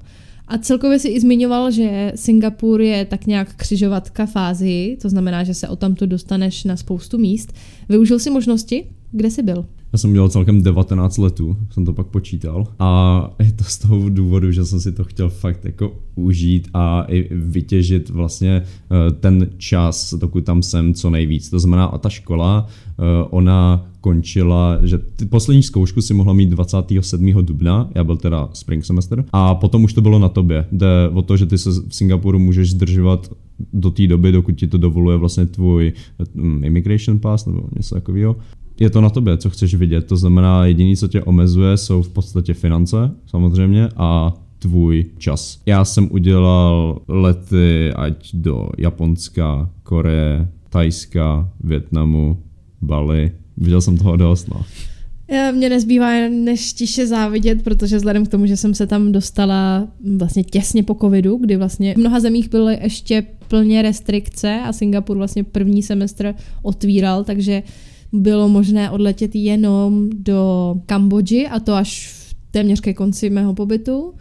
A celkově si i zmiňoval, že Singapur je tak nějak křižovatka fázi, to znamená, že se o tamto dostaneš na spoustu míst. Využil si možnosti? Kde jsi byl? Já jsem měl celkem 19 letů, jsem to pak počítal. A je to z toho důvodu, že jsem si to chtěl fakt jako užít a i vytěžit vlastně eh, ten čas, dokud tam jsem co nejvíc. To znamená, a ta škola, eh, ona končila, že ty poslední zkoušku si mohla mít 27. dubna, já byl teda spring semester, a potom už to bylo na tobě. Jde o to, že ty se v Singapuru můžeš zdržovat do té doby, dokud ti to dovoluje vlastně tvůj mm, immigration pass nebo něco takového je to na tobě, co chceš vidět. To znamená, jediný, co tě omezuje, jsou v podstatě finance, samozřejmě, a tvůj čas. Já jsem udělal lety ať do Japonska, Koreje, Tajska, Větnamu, Bali. Viděl jsem toho dost, no. Mně nezbývá než tiše závidět, protože vzhledem k tomu, že jsem se tam dostala vlastně těsně po covidu, kdy vlastně v mnoha zemích byly ještě plně restrikce a Singapur vlastně první semestr otvíral, takže bylo možné odletět jenom do Kambodži a to až v téměř ke konci mého pobytu,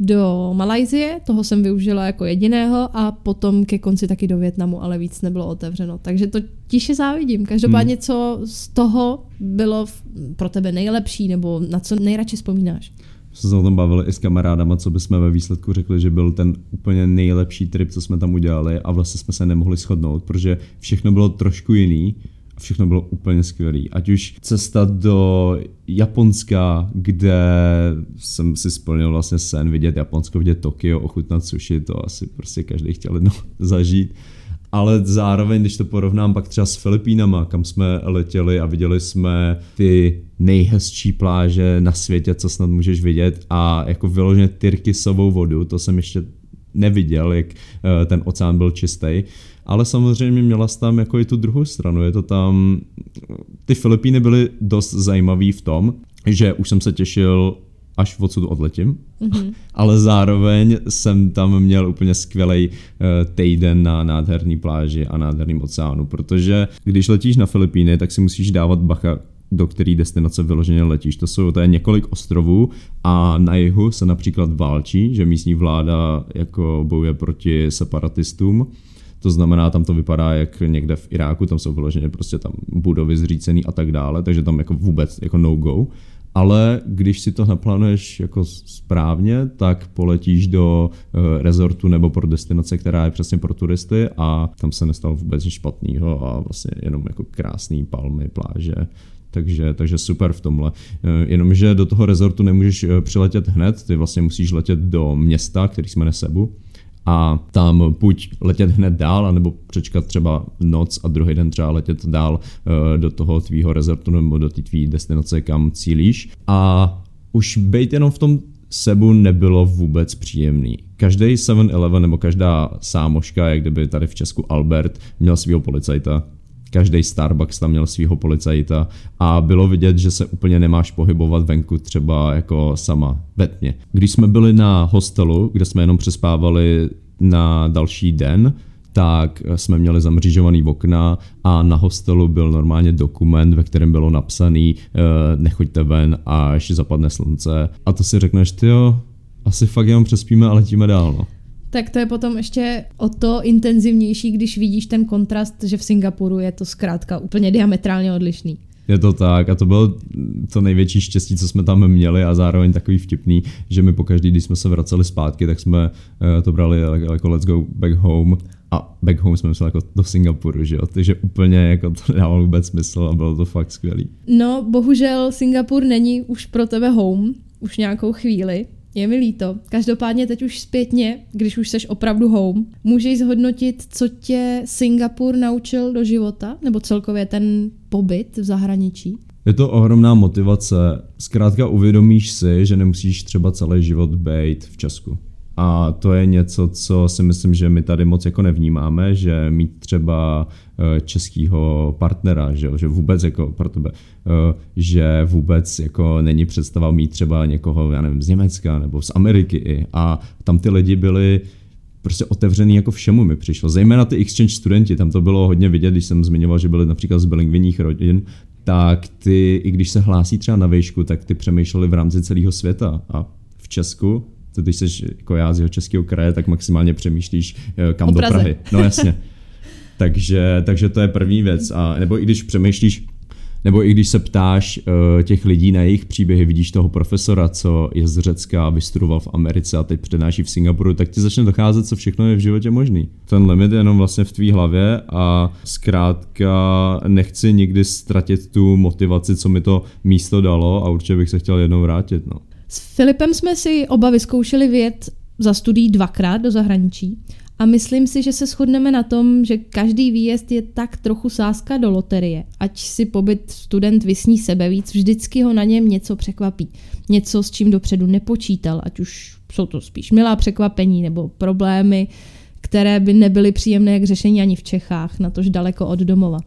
do Malajzie, toho jsem využila jako jediného a potom ke konci taky do Větnamu, ale víc nebylo otevřeno. Takže to tiše závidím. Každopádně, hmm. co z toho bylo pro tebe nejlepší nebo na co nejradši vzpomínáš? jsme se o tom bavili i s kamarádama, co bychom ve výsledku řekli, že byl ten úplně nejlepší trip, co jsme tam udělali a vlastně jsme se nemohli shodnout, protože všechno bylo trošku jiný všechno bylo úplně skvělé. Ať už cesta do Japonska, kde jsem si splnil vlastně sen vidět Japonsko, vidět Tokio, ochutnat sushi, to asi prostě každý chtěl jednou *laughs* zažít. Ale zároveň, když to porovnám pak třeba s Filipínama, kam jsme letěli a viděli jsme ty nejhezčí pláže na světě, co snad můžeš vidět a jako vyloženě tyrkysovou vodu, to jsem ještě neviděl, jak eh, ten oceán byl čistý ale samozřejmě měla jsi tam jako i tu druhou stranu, je to tam, ty Filipíny byly dost zajímavý v tom, že už jsem se těšil až odsud odletím, mm-hmm. *laughs* ale zároveň jsem tam měl úplně skvělý uh, týden na nádherný pláži a nádherným oceánu, protože když letíš na Filipíny, tak si musíš dávat bacha, do který destinace vyloženě letíš. To jsou to je několik ostrovů a na jihu se například válčí, že místní vláda jako bojuje proti separatistům to znamená, tam to vypadá jak někde v Iráku, tam jsou vyloženě prostě tam budovy zřícený a tak dále, takže tam jako vůbec jako no go. ale když si to naplánuješ jako správně, tak poletíš do uh, rezortu nebo pro destinace, která je přesně pro turisty a tam se nestalo vůbec nic špatného a vlastně jenom jako krásný palmy, pláže, takže, takže super v tomhle. Eh, jenomže do toho rezortu nemůžeš eh, přiletět hned, ty vlastně musíš letět do města, který jsme Sebu, a tam buď letět hned dál, anebo přečkat třeba noc a druhý den třeba letět dál eh, do toho tvýho rezortu nebo do té tvý destinace, kam cílíš. A už být jenom v tom Sebu nebylo vůbec příjemný. Každý 7-Eleven nebo každá sámoška, jak kdyby tady v Česku Albert, měl svého policajta každý Starbucks tam měl svého policajta a bylo vidět, že se úplně nemáš pohybovat venku třeba jako sama ve tmě. Když jsme byli na hostelu, kde jsme jenom přespávali na další den, tak jsme měli zamřížovaný okna a na hostelu byl normálně dokument, ve kterém bylo napsaný eh, nechoďte ven, až zapadne slunce. A to si řekneš, ty jo, asi fakt jenom přespíme a letíme dál. No tak to je potom ještě o to intenzivnější, když vidíš ten kontrast, že v Singapuru je to zkrátka úplně diametrálně odlišný. Je to tak a to bylo to největší štěstí, co jsme tam měli a zároveň takový vtipný, že my pokaždý, když jsme se vraceli zpátky, tak jsme eh, to brali jako let's go back home a back home jsme mysleli jako do Singapuru, že jo? Takže úplně jako to nedávalo vůbec smysl a bylo to fakt skvělý. No, bohužel Singapur není už pro tebe home, už nějakou chvíli. Je mi líto. Každopádně teď už zpětně, když už seš opravdu home, můžeš zhodnotit, co tě Singapur naučil do života, nebo celkově ten pobyt v zahraničí? Je to ohromná motivace. Zkrátka uvědomíš si, že nemusíš třeba celý život být v Česku. A to je něco, co si myslím, že my tady moc jako nevnímáme, že mít třeba eh, českého partnera, že, že vůbec jako pro tebe, eh, že vůbec jako není představa mít třeba někoho, já nevím, z Německa nebo z Ameriky i. A tam ty lidi byli prostě otevřený jako všemu mi přišlo. Zejména ty exchange studenti, tam to bylo hodně vidět, když jsem zmiňoval, že byli například z bilingvinních rodin, tak ty, i když se hlásí třeba na výšku, tak ty přemýšleli v rámci celého světa. A v Česku to když jsi jako já z jeho českého kraje, tak maximálně přemýšlíš eh, kam o do Praze. Prahy. No jasně. *laughs* takže, takže to je první věc. A, nebo i když přemýšlíš, nebo i když se ptáš uh, těch lidí na jejich příběhy, vidíš toho profesora, co je z Řecka, vystudoval v Americe a teď přednáší v Singapuru, tak ti začne docházet, co všechno je v životě možný. Ten limit je jenom vlastně v tvý hlavě a zkrátka nechci nikdy ztratit tu motivaci, co mi to místo dalo a určitě bych se chtěl jednou vrátit. No. S Filipem jsme si oba vyzkoušeli vět za studií dvakrát do zahraničí a myslím si, že se shodneme na tom, že každý výjezd je tak trochu sázka do loterie. Ať si pobyt student vysní sebe víc, vždycky ho na něm něco překvapí. Něco, s čím dopředu nepočítal, ať už jsou to spíš milá překvapení nebo problémy, které by nebyly příjemné k řešení ani v Čechách, natož daleko od domova.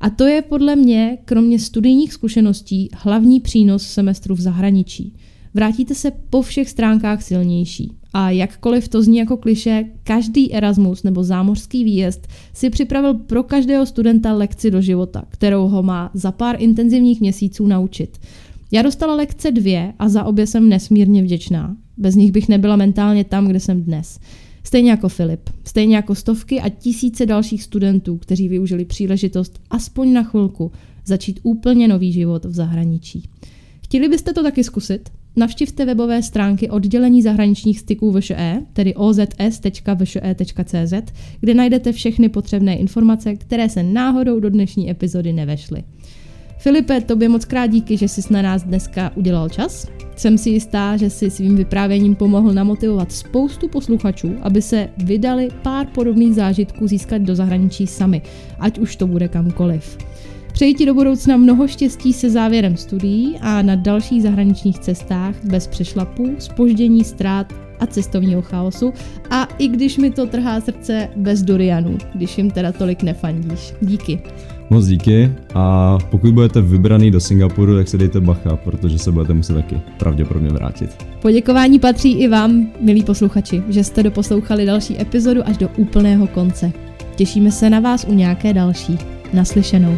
A to je podle mě, kromě studijních zkušeností, hlavní přínos semestru v zahraničí – vrátíte se po všech stránkách silnější. A jakkoliv to zní jako kliše, každý Erasmus nebo zámořský výjezd si připravil pro každého studenta lekci do života, kterou ho má za pár intenzivních měsíců naučit. Já dostala lekce dvě a za obě jsem nesmírně vděčná. Bez nich bych nebyla mentálně tam, kde jsem dnes. Stejně jako Filip, stejně jako stovky a tisíce dalších studentů, kteří využili příležitost aspoň na chvilku začít úplně nový život v zahraničí. Chtěli byste to taky zkusit? Navštivte webové stránky oddělení zahraničních styků VŠE, tedy ozs.vše.cz, kde najdete všechny potřebné informace, které se náhodou do dnešní epizody nevešly. Filipe, tobě moc krát díky, že jsi na nás dneska udělal čas. Jsem si jistá, že si svým vyprávěním pomohl namotivovat spoustu posluchačů, aby se vydali pár podobných zážitků získat do zahraničí sami, ať už to bude kamkoliv. Přeji ti do budoucna mnoho štěstí se závěrem studií a na dalších zahraničních cestách bez přešlapů, spoždění, ztrát a cestovního chaosu a i když mi to trhá srdce bez durianů, když jim teda tolik nefandíš. Díky. Moc díky a pokud budete vybraný do Singapuru, tak se dejte bacha, protože se budete muset taky pravděpodobně vrátit. Poděkování patří i vám, milí posluchači, že jste doposlouchali další epizodu až do úplného konce. Těšíme se na vás u nějaké další. Naslyšenou.